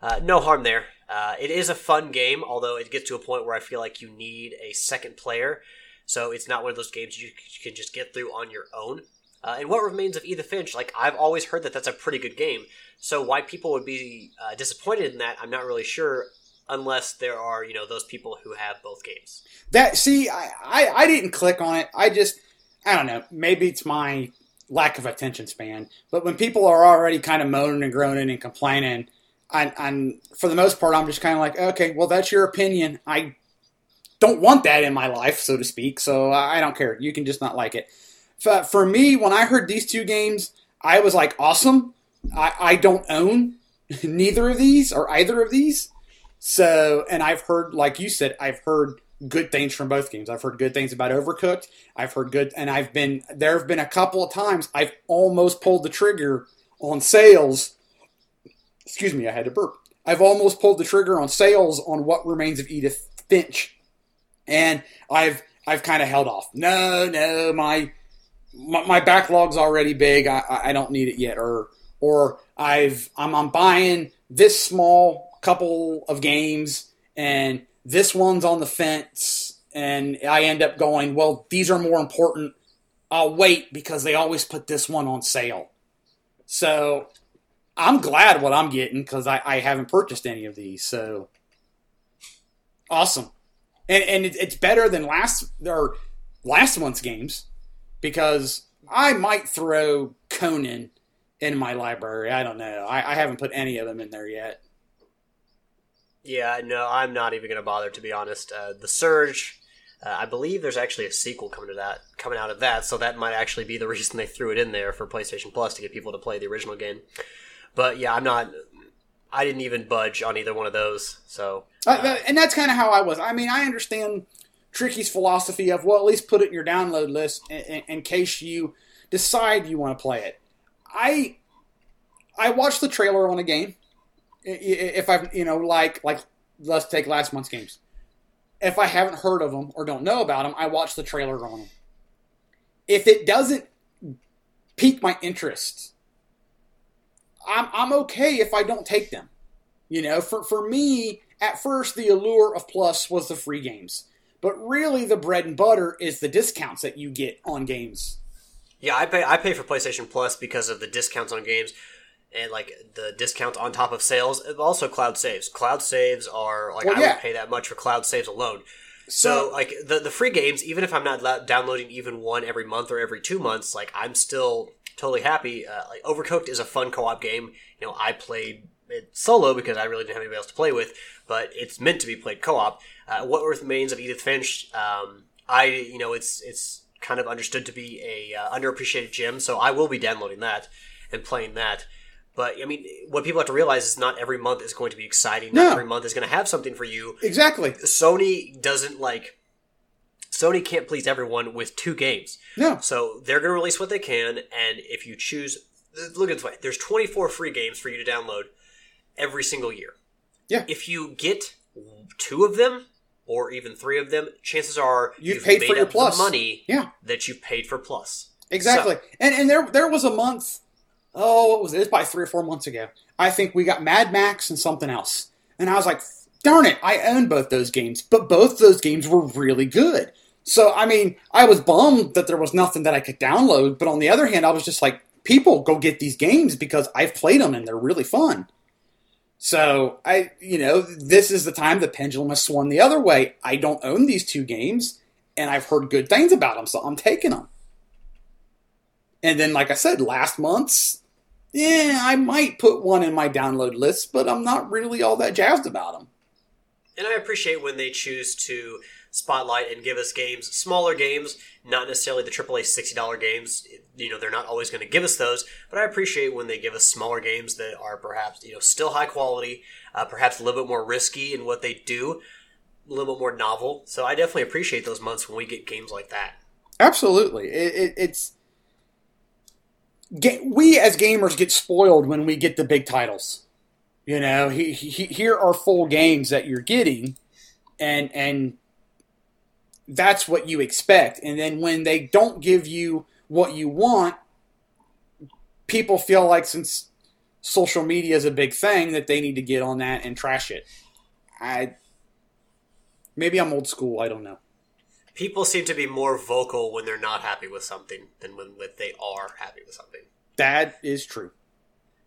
uh, no harm there. Uh, it is a fun game, although it gets to a point where I feel like you need a second player. So it's not one of those games you, can just get through on your own. Uh, and what remains of Edith Finch? Like I've always heard that that's a pretty good game. So why people would be uh, disappointed in that, I'm not really sure, unless there are you know those people who have both games. That see, I, I, I didn't click on it. I just I don't know. Maybe it's my lack of attention span. But when people are already kind of moaning and groaning and complaining and, and for the most part, I'm just kind of like, okay, well, that's your opinion. I don't want that in my life, so to speak. So I don't care. You can just not like it. For me, when I heard these two games, I was like, awesome. I, I don't own neither of these or either of these. So, and I've heard, like you said, I've heard good things from both games. I've heard good things about Overcooked. I've heard good, and I've been, there have been a couple of times I've almost pulled the trigger on sales excuse me, I had to burp. I've almost pulled the trigger on sales on what remains of Edith Finch, and I've I've kind of held off. No, no, my my, my backlog's already big. I, I don't need it yet, or or I've I'm, I'm buying this small couple of games, and this one's on the fence, and I end up going, well, these are more important. I'll wait because they always put this one on sale. So I'm glad what I'm getting because I, I haven't purchased any of these. So awesome, and and it, it's better than last or last month's games because I might throw Conan in my library. I don't know. I, I haven't put any of them in there yet. Yeah, no, I'm not even going to bother to be honest. Uh, the Surge, uh, I believe there's actually a sequel coming to that, coming out of that, so that might actually be the reason they threw it in there for PlayStation Plus to get people to play the original game. But yeah, I'm not. I didn't even budge on either one of those. So, uh, uh, and that's kind of how I was. I mean, I understand Tricky's philosophy of well, at least put it in your download list in, in, in case you decide you want to play it. I I watched the trailer on a game. If I've you know like like let's take last month's games. If I haven't heard of them or don't know about them, I watch the trailer on them. If it doesn't pique my interest, I'm I'm okay if I don't take them. You know, for for me, at first the allure of Plus was the free games. But really the bread and butter is the discounts that you get on games. Yeah, I pay I pay for PlayStation Plus because of the discounts on games and like the discount on top of sales. Also, cloud saves. Cloud saves are like Well, I yeah. would pay that much for cloud saves alone. So- So, like the the free games, even if I'm not downloading even one every month or every two months, like I'm still totally happy. Uh, like Overcooked is a fun co-op game. You know, I played it solo because I really didn't have anybody else to play with, but it's meant to be played co-op. Uh, what Remains of Edith Finch? Um, I you know it's it's kind of understood to be a uh, underappreciated gem, so I will be downloading that and playing that. But I mean, what people have to realize is not every month is going to be exciting. Not No. every month is going to have something for you. Exactly. Sony doesn't like Sony can't please everyone with two games. No. So they're going to release what they can and if you choose look at this way, there's 24 free games for you to download every single year. Yeah. If you get two of them or even three of them, chances are You've paid for your plus. money Yeah. that you paid for plus. Exactly. So- and and there there was a month, oh, what was it? It was probably three or four months ago. I think we got Mad Max and something else. And I was like, darn it, I own both those games. But both those games were really good. So I mean, I was bummed that there was nothing that I could download, but on the other hand, I was just like, people go get these games because I've played them and they're really fun. So I, you know, this is the time the pendulum has swung the other way. I don't own these two games, and I've heard good things about them, so I'm taking them. And then, like I said, last month's, yeah, I might put one in my download list, but I'm not really all that jazzed about them. And I appreciate when they choose to spotlight and give us games, smaller games, not necessarily the AAA $60 games. You know, they're not always going to give us those, but I appreciate when they give us smaller games that are perhaps, you know, still high quality, uh, perhaps a little bit more risky in what they do, a little bit more novel. So I definitely appreciate those months when we get games like that. Absolutely, it, it, it's ga- we as gamers get spoiled when we get the big titles. You know, he, he, here are full games that you're getting, and and that's what you expect. And then when they don't give you what you want, people feel like since social media is a big thing that they need to get on that and trash it. I maybe I'm old school. I don't know. People seem to be more vocal when they're not happy with something than when when they are happy with something. That is true.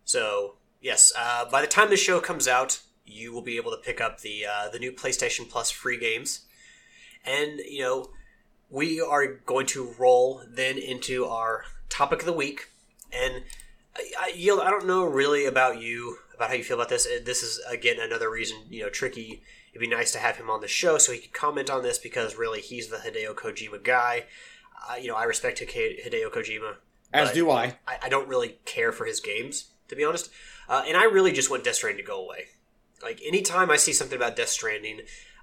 So yes, uh, by the time the show comes out, you will be able to pick up the uh, the new PlayStation Plus free games, and you know we are going to roll then into our topic of the week. And I, I, Yield, I don't know really about you about how you feel about this. Uh, This is again another reason you know tricky. It'd be nice to have him on the show so he could comment on this because really he's the Hideo Kojima guy. Uh, you know I respect Hideo Kojima, As do I. I, I don't really care for his games, to be honest. Uh, and I really just want Death Stranding to go away. Like, anytime I see something about Death Stranding,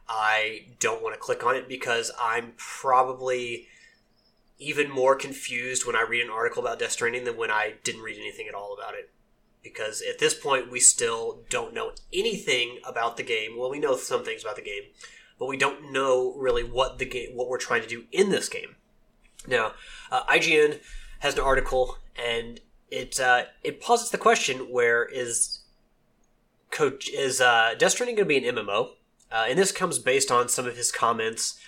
I don't want to click on it because I'm probably even more confused when I read an article about Death Stranding than when I didn't read anything at all about it. Because at this point, we still don't know anything about the game. Well, we know some things about the game, but we don't know really what the game, what we're trying to do in this game. Now, uh, IGN has an article, and it uh, it posits the question: Where is Coach is uh, Death Stranding going to be an MMO? Uh, and this comes based on some of his comments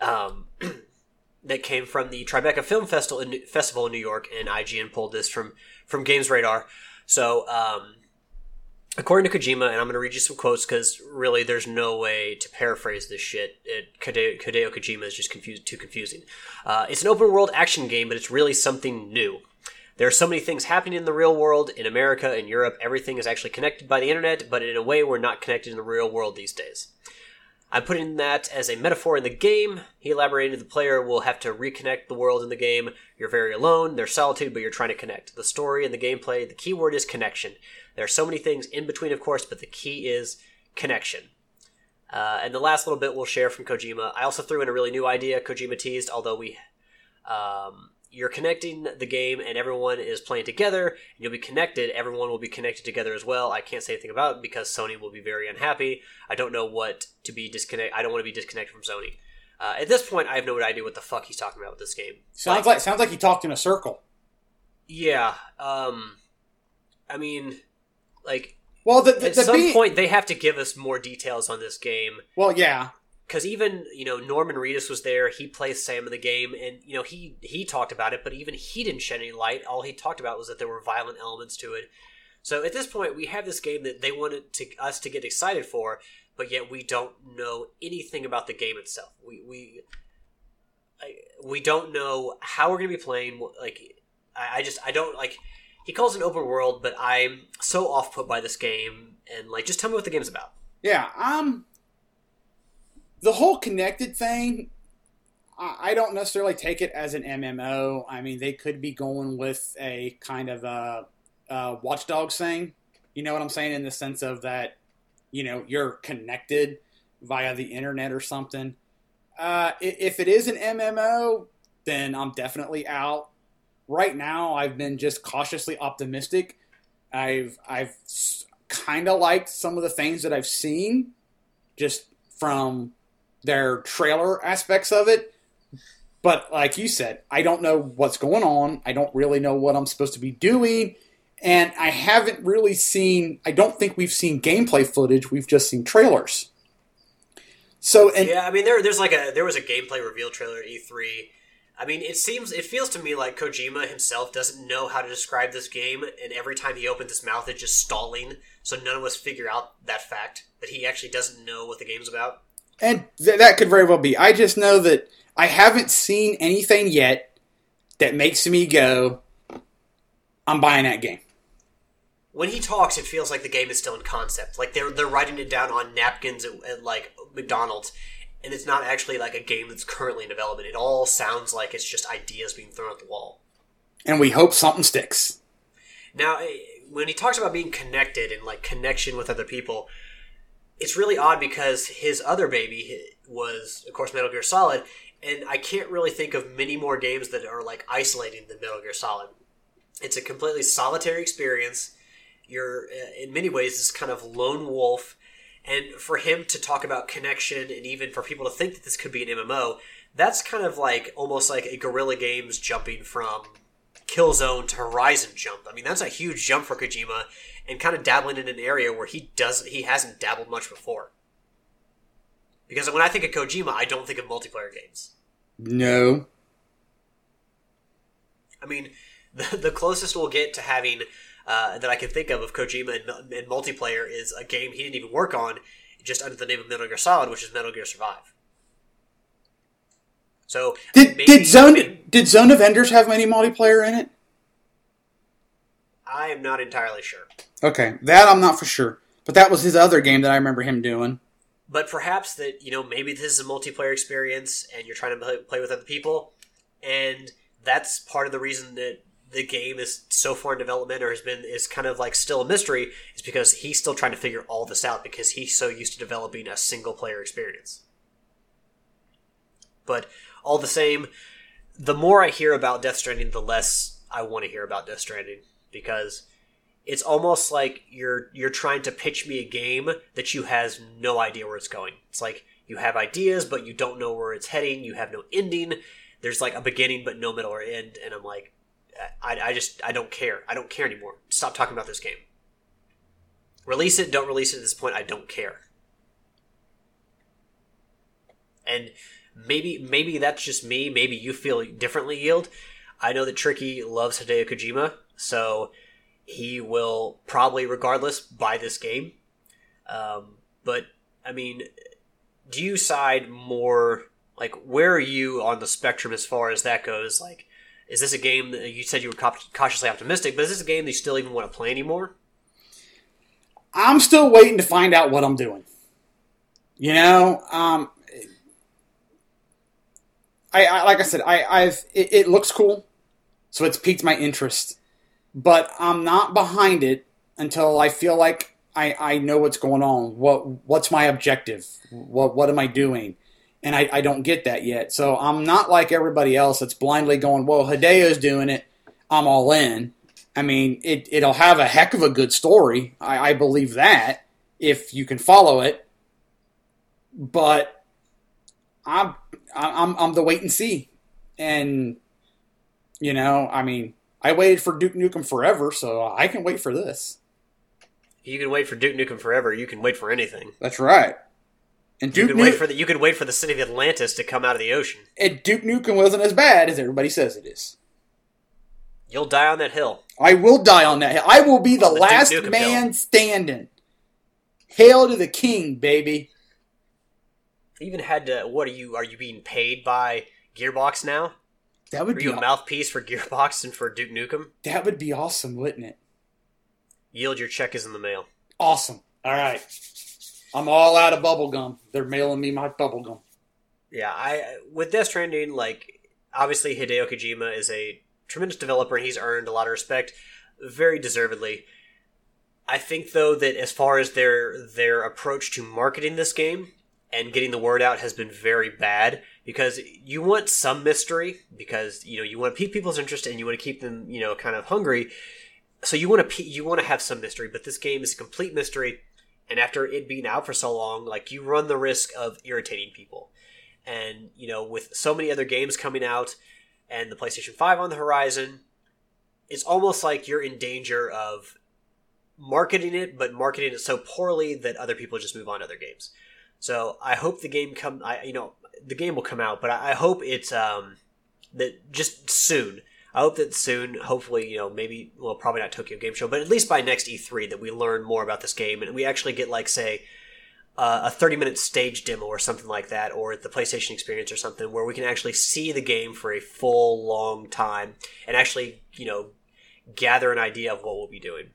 um, that came from the Tribeca Film Festival in, Festival in New York, and IGN pulled this from from Games Radar. So, um, according to Kojima, and I'm going to read you some quotes because really, there's no way to paraphrase this shit. It, Hideo, Hideo Kojima is just confused, too confusing. Uh, it's an open world action game, but it's really something new. There are so many things happening in the real world, in America, in Europe. Everything is actually connected by the internet, but in a way we're not connected in the real world these days. I put in that as a metaphor in the game. He elaborated the player will have to reconnect the world in the game. You're very alone, there's solitude, but you're trying to connect. The story and the gameplay, the key word is connection. There are so many things in between, of course, but the key is connection. Uh, and the last little bit we'll share from Kojima. I also threw in a really new idea Kojima teased, although we. Um, you're connecting the game and everyone is playing together and you'll be connected everyone will be connected together as well. I can't say anything about it because sony will be very unhappy. I don't know what to be disconnect i don't want to be disconnected from sony. Uh, at this point i have no idea what the fuck he's talking about with this game. Sounds like sounds like he talked in a circle. yeah um i mean like Well, the, the, at the some be- point they have to give us more details on this game. Well, yeah, because even you know Norman Reedus was there. He plays Sam in the game, and you know he he talked about it, but even he didn't shed any light. All he talked about was that there were violent elements to it. So at this point, we have this game that they wanted to us to get excited for, but yet we don't know anything about the game itself. We we we don't know how we're going to be playing. Like I, I just I don't like. He calls it an open world, but I'm so off put by this game, and like just tell me what the game's about. yeah. Um, the whole connected thing, I, don't necessarily take it as an MMO. I mean, they could be going with a kind of a, a thing. You know what I'm saying? In the sense of that, you know, you're connected via the internet or something. Uh, if it is an MMO, then I'm definitely out. Right now, I've been just cautiously optimistic. I've I've kind of liked some of the things that I've seen, just from their trailer aspects of it. But like you said, I don't know what's going on. I don't really know what I'm supposed to be doing. And I haven't really seen, I don't think we've seen gameplay footage. We've just seen trailers. So, and yeah, I mean, there, there's like a there was a gameplay reveal trailer at E3. I mean, it seems it feels to me like Kojima himself doesn't know how to describe this game, and every time he opens his mouth, it's just stalling. So none of us figure out that fact that he actually doesn't know what the game's about. And th- that could very well be. I just know that I haven't seen anything yet that makes me go, I'm buying that game. When he talks, it feels like the game is still in concept. Like they're they're writing it down on napkins at, at like McDonald's, and it's not actually like a game that's currently in development. It all sounds like it's just ideas being thrown at the wall. And we hope something sticks. Now, eh, when he talks about being connected and like connection with other people, it's really odd because his other baby was, of course, Metal Gear Solid, and I can't really think of many more games that are like isolating than Metal Gear Solid. It's a completely solitary experience. You're, uh, in many ways, this kind of lone wolf, and for him to talk about connection and even for people to think that this could be an MMO, that's kind of like almost like a Guerrilla Games jumping from Killzone to Horizon jump. I mean, that's a huge jump for Kojima, and kind of dabbling in an area where he does he hasn't dabbled much before. Because when I think of Kojima, I don't think of multiplayer games. No. I mean, the, the closest we'll get to having uh, that I can think of of Kojima in, in multiplayer is a game he didn't even work on, just under the name of Metal Gear Solid, which is Metal Gear Survive. So Did, maybe- did Zone did Zone of Enders have any multiplayer in it? I am not entirely sure. Okay, that I'm not for sure. But that was his other game that I remember him doing. but perhaps that you know maybe this is a multiplayer experience and you're trying to play, with other people and that's part of the reason that the game is so far in development or has been is kind of like still a mystery is because he's still trying to figure all this out because he's so used to developing a single player experience but all the same the more i hear about death stranding the less i want to hear about death stranding because it's almost like you're you're trying to pitch me a game that you has no idea where it's going. It's like you have ideas, but you don't know where it's heading. You have no ending. There's like a beginning, but no middle or end. And I'm like, I, I just I don't care. I don't care anymore. Stop talking about this game. Release it. Don't release it at this point. I don't care. And maybe maybe that's just me. Maybe you feel differently, Yield. I know that Tricky loves Hideo Kojima, so he will probably, regardless, buy this game. Um, but I mean, do you side more like where are you on the spectrum as far as that goes? Like, is this a game that you said you were cautiously optimistic, but is this a game that you still even want to play anymore? I'm still waiting to find out what I'm doing. You know, um, I, I like I said, I, I've it, it looks cool, so it's piqued my interest, but I'm not behind it until I feel like I, I know what's going on. What what's my objective? What what am I doing? And I, I don't get that yet. So I'm not like everybody else that's blindly going, well, Hideo's doing it. I'm all in. I mean, it, it'll have a heck of a good story. I, I believe that if you can follow it. But I'm I'm I'm the wait and see. And you know, I mean, I waited for Duke Nukem forever, so I can wait for this. You can wait for Duke Nukem forever. You can wait for anything. That's right. And You Duke, can Nu- wait for the you can wait for the city of Atlantis to come out of the ocean. and Duke Nukem wasn't as bad as everybody says it is. You'll die on that hill. I will die on that hill. I will be the, the last man hill. standing. Hail to the king, baby. even had to. What are you? Are you being paid by Gearbox now? That would Are be a mouthpiece for Gearbox and for Duke Nukem? that would be awesome, wouldn't it? Yield your check is in the mail. Awesome. All right. I'm all out of bubble gum. They're mailing me my bubble gum. Yeah, I with Death Stranding, like obviously Hideo Kojima is a tremendous developer and he's earned a lot of respect, very deservedly. I think though that as far as their their approach to marketing this game and getting the word out has been very bad because you want some mystery because you know you want to pique people's interest and you want to keep them you know kind of hungry. So you want to you want to have some mystery, but this game is a complete mystery. And after it being out for so long, like you run the risk of irritating people and you know with so many other games coming out and the PlayStation 5 on the horizon it's almost like you're in danger of marketing it but marketing it so poorly that other people just move on to other games so I hope the game come I you know the game will come out but I, hope it's um that just soon I hope that soon hopefully you know maybe well probably not Tokyo Game Show but at least by next E3 that we learn more about this game and we actually get like say uh, a 30 minute stage demo or something like that, or the PlayStation experience or something, where we can actually see the game for a full, long time and actually, you know, gather an idea of what we'll be doing.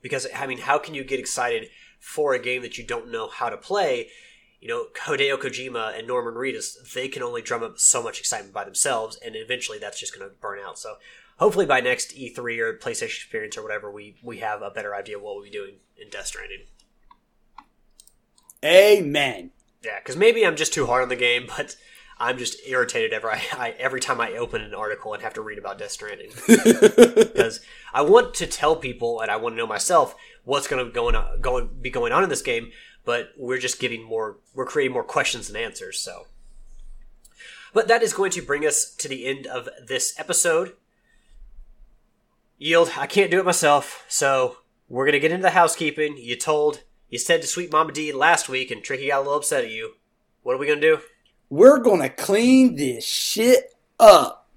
Because, I mean, how can you get excited for a game that you don't know how to play? You know, Hideo Kojima and Norman Reedus, they can only drum up so much excitement by themselves, and eventually that's just going to burn out. So, hopefully by next E3 or PlayStation experience or whatever, we, we have a better idea of what we'll be doing in Death Stranding. Amen. Yeah, because maybe I'm just too hard on the game, but I'm just irritated every I, every time I open an article and have to read about Death Stranding because I want to tell people and I want to know myself what's going to going on, going be going on in this game, but we're just giving more we're creating more questions than answers. So, but that is going to bring us to the end of this episode. Yield, I can't do it myself, so we're gonna get into the housekeeping. You told you said to Sweet Mama D last week, and Tricky got a little upset at you. What are we gonna do? We're gonna clean this shit up.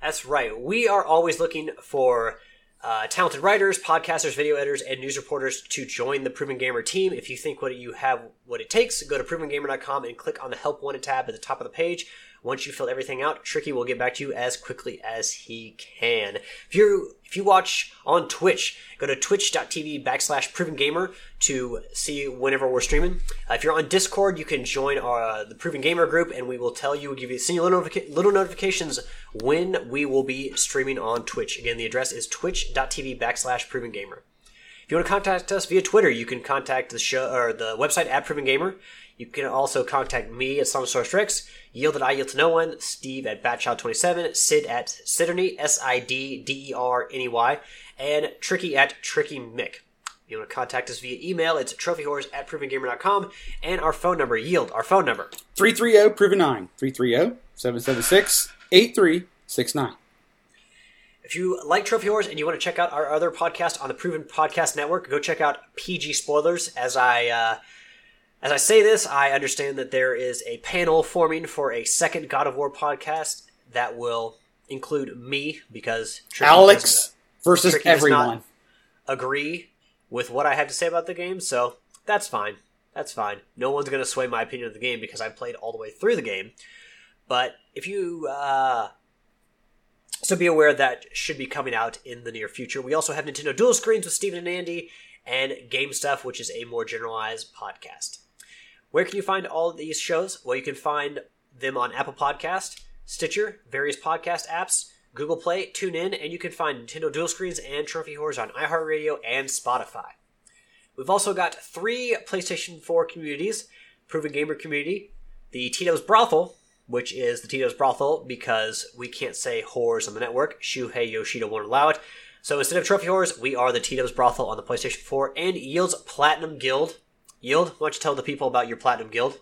That's right. We are always looking for uh, talented writers, podcasters, video editors, and news reporters to join the Proven Gamer team. If you think what you have what it takes, go to provengamer.com and click on the Help Wanted tab at the top of the page. Once you fill everything out, Tricky will get back to you as quickly as he can. If you if you watch on Twitch, go to twitch.tv backslash Proven Gamer to see whenever we're streaming. Uh, if you're on Discord, you can join our uh, the Proven Gamer group, and we will tell you, give you send you little, little notifications when we will be streaming on Twitch. Again, the address is twitch.tv backslash Proven Gamer. If you want to contact us via Twitter, you can contact the show or the website at Proven Gamer. You can also contact me at Sonosaurus Rex, Yield at I Yield to No One, Steve at Batchild27, Sid at Siderney, S I D D E R N E Y, and Tricky at Tricky Mick. If you want to contact us via email, it's trophyhorse at provengamer.com, and our phone number, Yield, our phone number, 330 Proven 9. 330 776 8369. If you like Trophy Whores and you want to check out our other podcast on the Proven Podcast Network, go check out PG Spoilers. As I uh, as I say this, I understand that there is a panel forming for a second God of War podcast that will include me because Tricky Alex versus Tricky everyone. agree with what I have to say about the game, so that's fine. That's fine. No one's going to sway my opinion of the game because I played all the way through the game. But if you uh, so be aware that should be coming out in the near future. We also have Nintendo Dual Screens with Steven and Andy, and Game Stuff, which is a more generalized podcast. Where can you find all of these shows? Well, you can find them on Apple Podcast, Stitcher, various podcast apps, Google Play, TuneIn, and you can find Nintendo Dual Screens and Trophy Whores on iHeartRadio and Spotify. We've also got three PlayStation 4 communities Proven Gamer Community, the Tito's Brothel, which is the Tito's Brothel because we can't say whores on the network. Shuhei Yoshida won't allow it. So instead of Trophy Whores, we are the Tito's Brothel on the PlayStation 4 and Yield's Platinum Guild. Yield, why don't you tell the people about your Platinum Guild?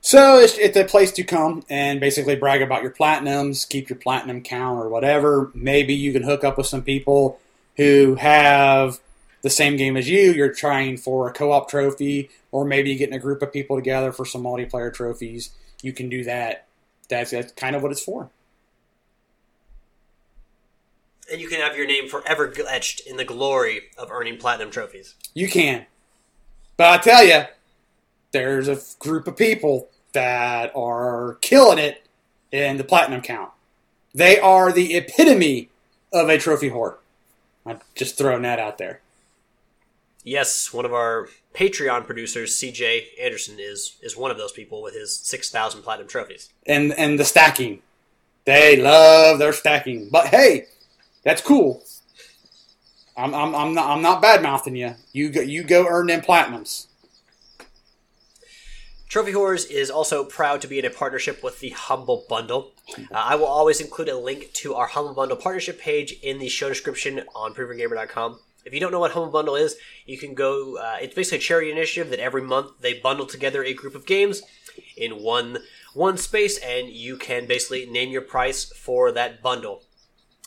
So it's, it's a place to come and basically brag about your platinums, keep your platinum count or whatever. Maybe you can hook up with some people who have the same game as you. You're trying for a co-op trophy, or maybe you get in a group of people together for some multiplayer trophies. You can do that. That's, that's kind of what it's for. And you can have your name forever etched in the glory of earning platinum trophies. You can. But I tell you, there's a group of people that are killing it in the platinum count. They are the epitome of a trophy whore. I'm just throwing that out there. Yes, one of our Patreon producers, CJ Anderson, is is one of those people with his six thousand platinum trophies. And and the stacking. They love their stacking. But hey, that's cool. I'm, I'm, I'm not I'm not bad mouthing you. You go you go earn them platinums. Trophy Whores is also proud to be in a partnership with the Humble Bundle. Uh, I will always include a link to our Humble Bundle partnership page in the show description on ProvenGamer.com. If you don't know what Humble Bundle is, you can go. Uh, it's basically a charity initiative that every month they bundle together a group of games in one one space, and you can basically name your price for that bundle.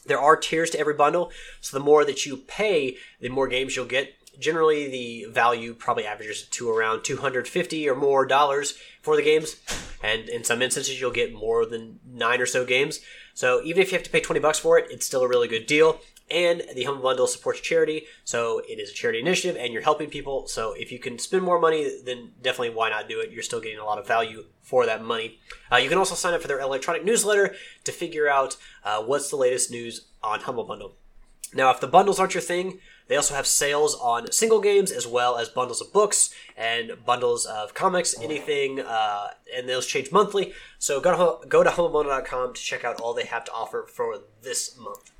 There are tiers to every bundle, so the more that you pay, the more games you'll get. Generally, the value probably averages to around 250 or more dollars for the games, and in some instances, you'll get more than nine or so games. So even if you have to pay 20 bucks for it, it's still a really good deal. And the Humble Bundle supports charity, so it is a charity initiative, and you're helping people. So if you can spend more money, then definitely why not do it? You're still getting a lot of value for that money. Uh, you can also sign up for their electronic newsletter to figure out uh, what's the latest news on Humble Bundle. Now, if the bundles aren't your thing, they also have sales on single games as well as bundles of books and bundles of comics, anything, uh, and those change monthly. So go to, go to humblebundle.com to check out all they have to offer for this month.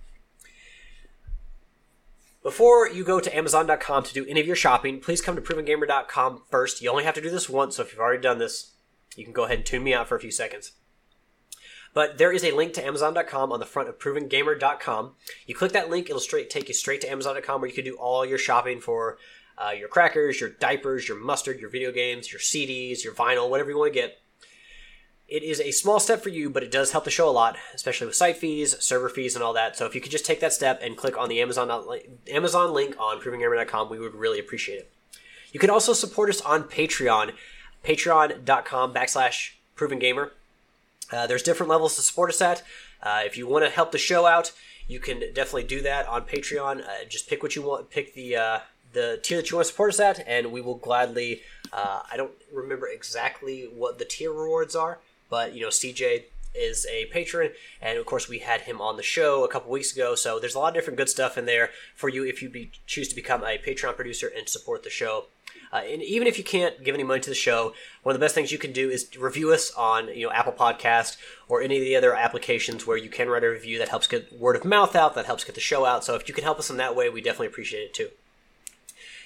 Before you go to Amazon.com to do any of your shopping, please come to ProvenGamer.com first. You only have to do this once, so if you've already done this, you can go ahead and tune me out for a few seconds. But there is a link to Amazon.com on the front of ProvenGamer.com. You click that link, it'll straight take you straight to Amazon.com where you can do all your shopping for uh, your crackers, your diapers, your mustard, your video games, your CDs, your vinyl, whatever you want to get. It is a small step for you, but it does help the show a lot, especially with site fees, server fees, and all that. So if you could just take that step and click on the Amazon Amazon link on ProvenGamer.com, we would really appreciate it. You can also support us on Patreon, patreon.com backslash ProvenGamer. Uh, there's different levels to support us at. Uh, if you want to help the show out, you can definitely do that on Patreon. Uh, just pick what you want, pick the uh, the tier that you want to support us at, and we will gladly. Uh, I don't remember exactly what the tier rewards are, but you know, CJ is a patron, and of course, we had him on the show a couple weeks ago. So there's a lot of different good stuff in there for you if you be, choose to become a Patreon producer and support the show. Uh, and even if you can't give any money to the show, one of the best things you can do is review us on you know Apple Podcast or any of the other applications where you can write a review that helps get word of mouth out, that helps get the show out. So if you can help us in that way, we definitely appreciate it too.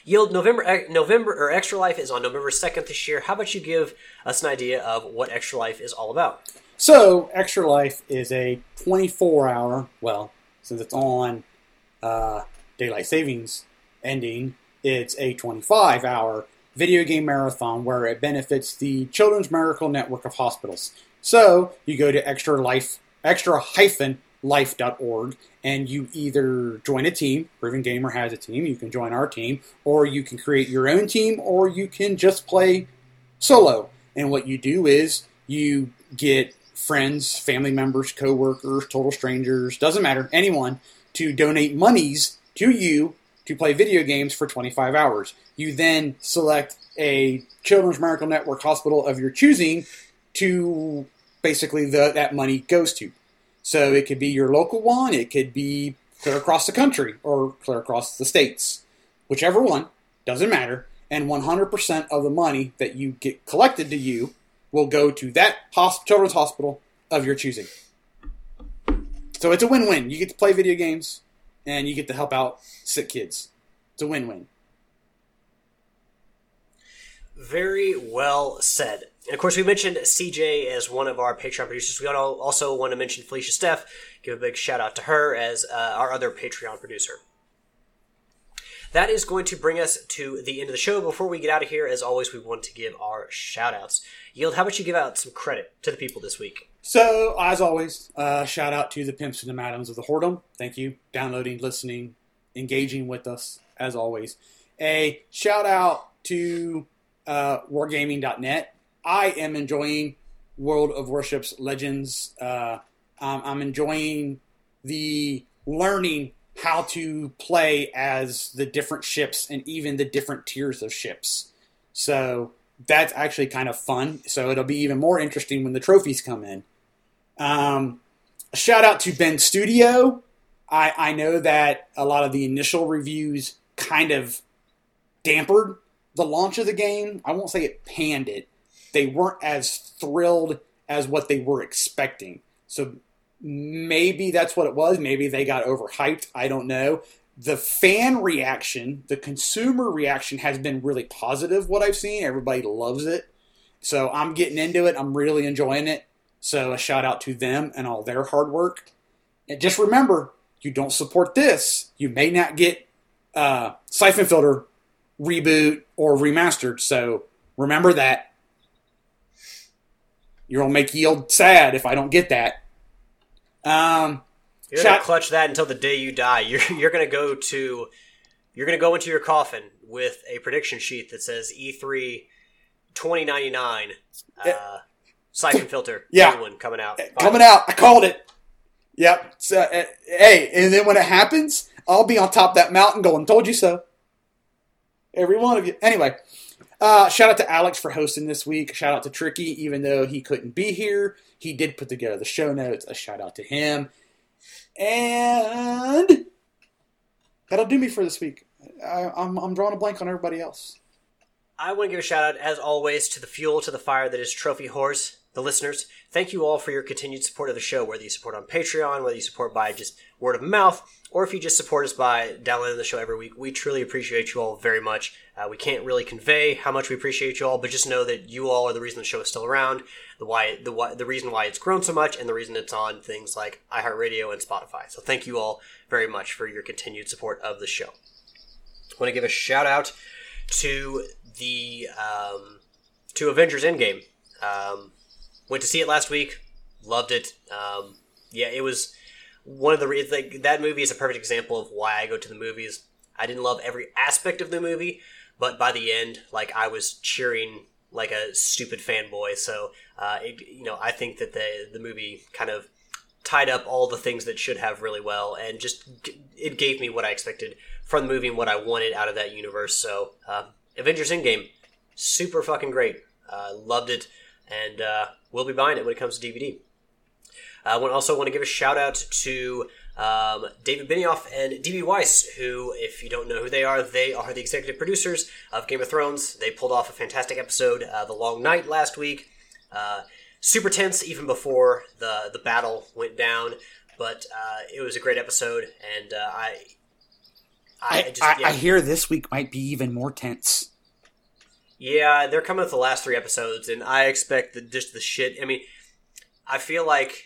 Yield November November or Extra Life is on November second this year. How about you give us an idea of what Extra Life is all about? So Extra Life is a 24 hour. Well, since it's on uh, daylight savings ending, it's a 25 hour video game marathon where it benefits the Children's Miracle Network of Hospitals. So you go to extra life extra hyphen life.org and you either join a team proven gamer has a team you can join our team or you can create your own team or you can just play solo. And what you do is you get friends family members co-workers total strangers doesn't matter anyone to donate monies to you to play video games for 25 hours. You then select a children's miracle network hospital of your choosing to basically the, that money goes to so it could be your local one, it could be clear across the country or clear across the states. Whichever one, doesn't matter. And 100% of the money that you get collected to you will go to that children's hospital of your choosing. So it's a win-win. You get to play video games, and you get to help out sick kids. It's a win-win. Very well said. And of course, we mentioned CJ as one of our Patreon producers. We also want to mention Felicia Steph. Give a big shout out to her as uh, our other Patreon producer. That is going to bring us to the end of the show. Before we get out of here, as always, we want to give our shout outs. Yield, how about you give out some credit to the people this week? So, as always, uh, shout out to the pimps and the madams of the whoredom. Thank you. Downloading, listening, engaging with us, as always. A shout out to uh, wargaming.net. I am enjoying World of Warships Legends. Uh, I'm enjoying the learning how to play as the different ships and even the different tiers of ships. So that's actually kind of fun. So it'll be even more interesting when the trophies come in. Um, shout out to Ben Studio. I, I know that a lot of the initial reviews kind of dampered the launch of the game. I won't say it panned it. They weren't as thrilled as what they were expecting. So maybe that's what it was. Maybe they got overhyped. I don't know. The fan reaction, the consumer reaction has been really positive, what I've seen. Everybody loves it. So I'm getting into it. I'm really enjoying it. So a shout out to them and all their hard work. And just remember, you don't support this, you may not get uh, Siphon Filter reboot or remastered. So remember that. You're gonna make Yield sad if I don't get that. Um, you're gonna clutch that until the day you die. You're you're gonna go to you're gonna go into your coffin with a prediction sheet that says E3 2099 uh, siphon filter. Yeah, one coming out. Fine. Coming out. I called it. Yep. So, uh, hey, and then when it happens, I'll be on top of that mountain going, "Told you so." Every one of you. Anyway, uh, shout out to Alex for hosting this week. Shout out to Tricky, even though he couldn't be here. He did put together the show notes. A shout out to him. And that'll do me for this week. I, I'm, I'm drawing a blank on everybody else. I want to give a shout out, as always, to the fuel to the fire that is Trophy Whores, the listeners. Thank you all for your continued support of the show, whether you support on Patreon, whether you support by just word of mouth, or if you just support us by downloading the show every week. We truly appreciate you all very much. Uh, we can't really convey how much we appreciate you all, but just know that you all are the reason the show is still around, the why, the why, the reason why it's grown so much, and the reason it's on things like iHeartRadio and Spotify. So thank you all very much for your continued support of the show. I want to give a shout out to the um, to Avengers Endgame. Um, went to see it last week, loved it. Um, yeah, it was one of the like that movie is a perfect example of why I go to the movies. I didn't love every aspect of the movie, but by the end, like I was cheering like a stupid fanboy. So, uh, it, you know, I think that the the movie kind of tied up all the things that should have really well, and just it gave me what I expected from the movie and what I wanted out of that universe. So, uh, Avengers Endgame, super fucking great. Uh, loved it, and uh, we'll be buying it when it comes to DVD. I uh, also want to give a shout out to um, David Benioff and DB Weiss, who, if you don't know who they are, they are the executive producers of Game of Thrones. They pulled off a fantastic episode, uh, The Long Night, last week. Uh, super tense even before the the battle went down, but uh, it was a great episode, and uh, I. I, I, just, I, yeah. I hear this week might be even more tense. Yeah, they're coming with the last three episodes, and I expect the, just the shit. I mean, I feel like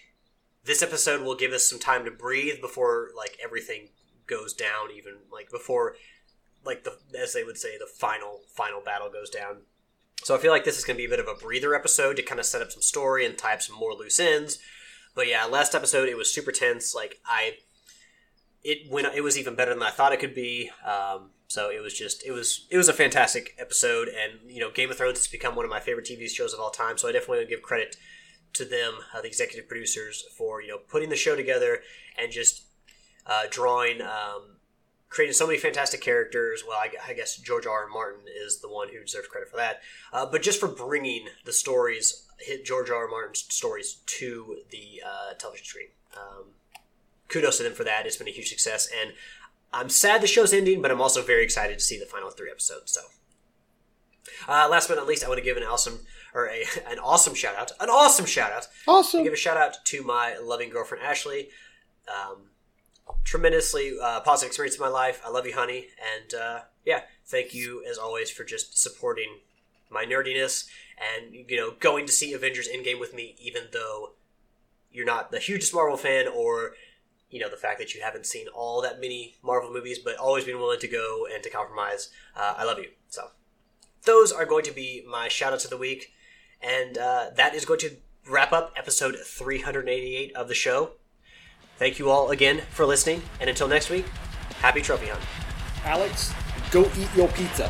this episode will give us some time to breathe before like everything goes down even like before like the as they would say the final final battle goes down so i feel like this is going to be a bit of a breather episode to kind of set up some story and tie up some more loose ends but yeah last episode it was super tense like i it when it was even better than i thought it could be um, so it was just it was it was a fantastic episode and you know game of thrones has become one of my favorite tv shows of all time so i definitely give credit to them, uh, the executive producers, for you know putting the show together and just uh, drawing, um, creating so many fantastic characters. Well, I, I, guess George R. R. Martin is the one who deserves credit for that, uh, but just for bringing the stories, hit George R. R. Martin's stories to the uh, television screen. Um, kudos to them for that. It's been a huge success, and I'm sad the show's ending, but I'm also very excited to see the final three episodes. So. Uh, last but not least, I want to give an awesome or a, an awesome shout out, an awesome shout out. Awesome. give a shout out to my loving girlfriend Ashley. Um, tremendously uh, positive experience in my life. I love you, honey, and uh, yeah, thank you as always for just supporting my nerdiness and you know going to see Avengers Endgame with me, even though you're not the hugest Marvel fan or you know the fact that you haven't seen all that many Marvel movies, but always been willing to go and to compromise. Uh, I love you. So those are going to be my shout outs of the week, and uh, that is going to wrap up episode 388 of the show. Thank you all again for listening, and until next week, happy trophy hunt. Alex, go eat your pizza.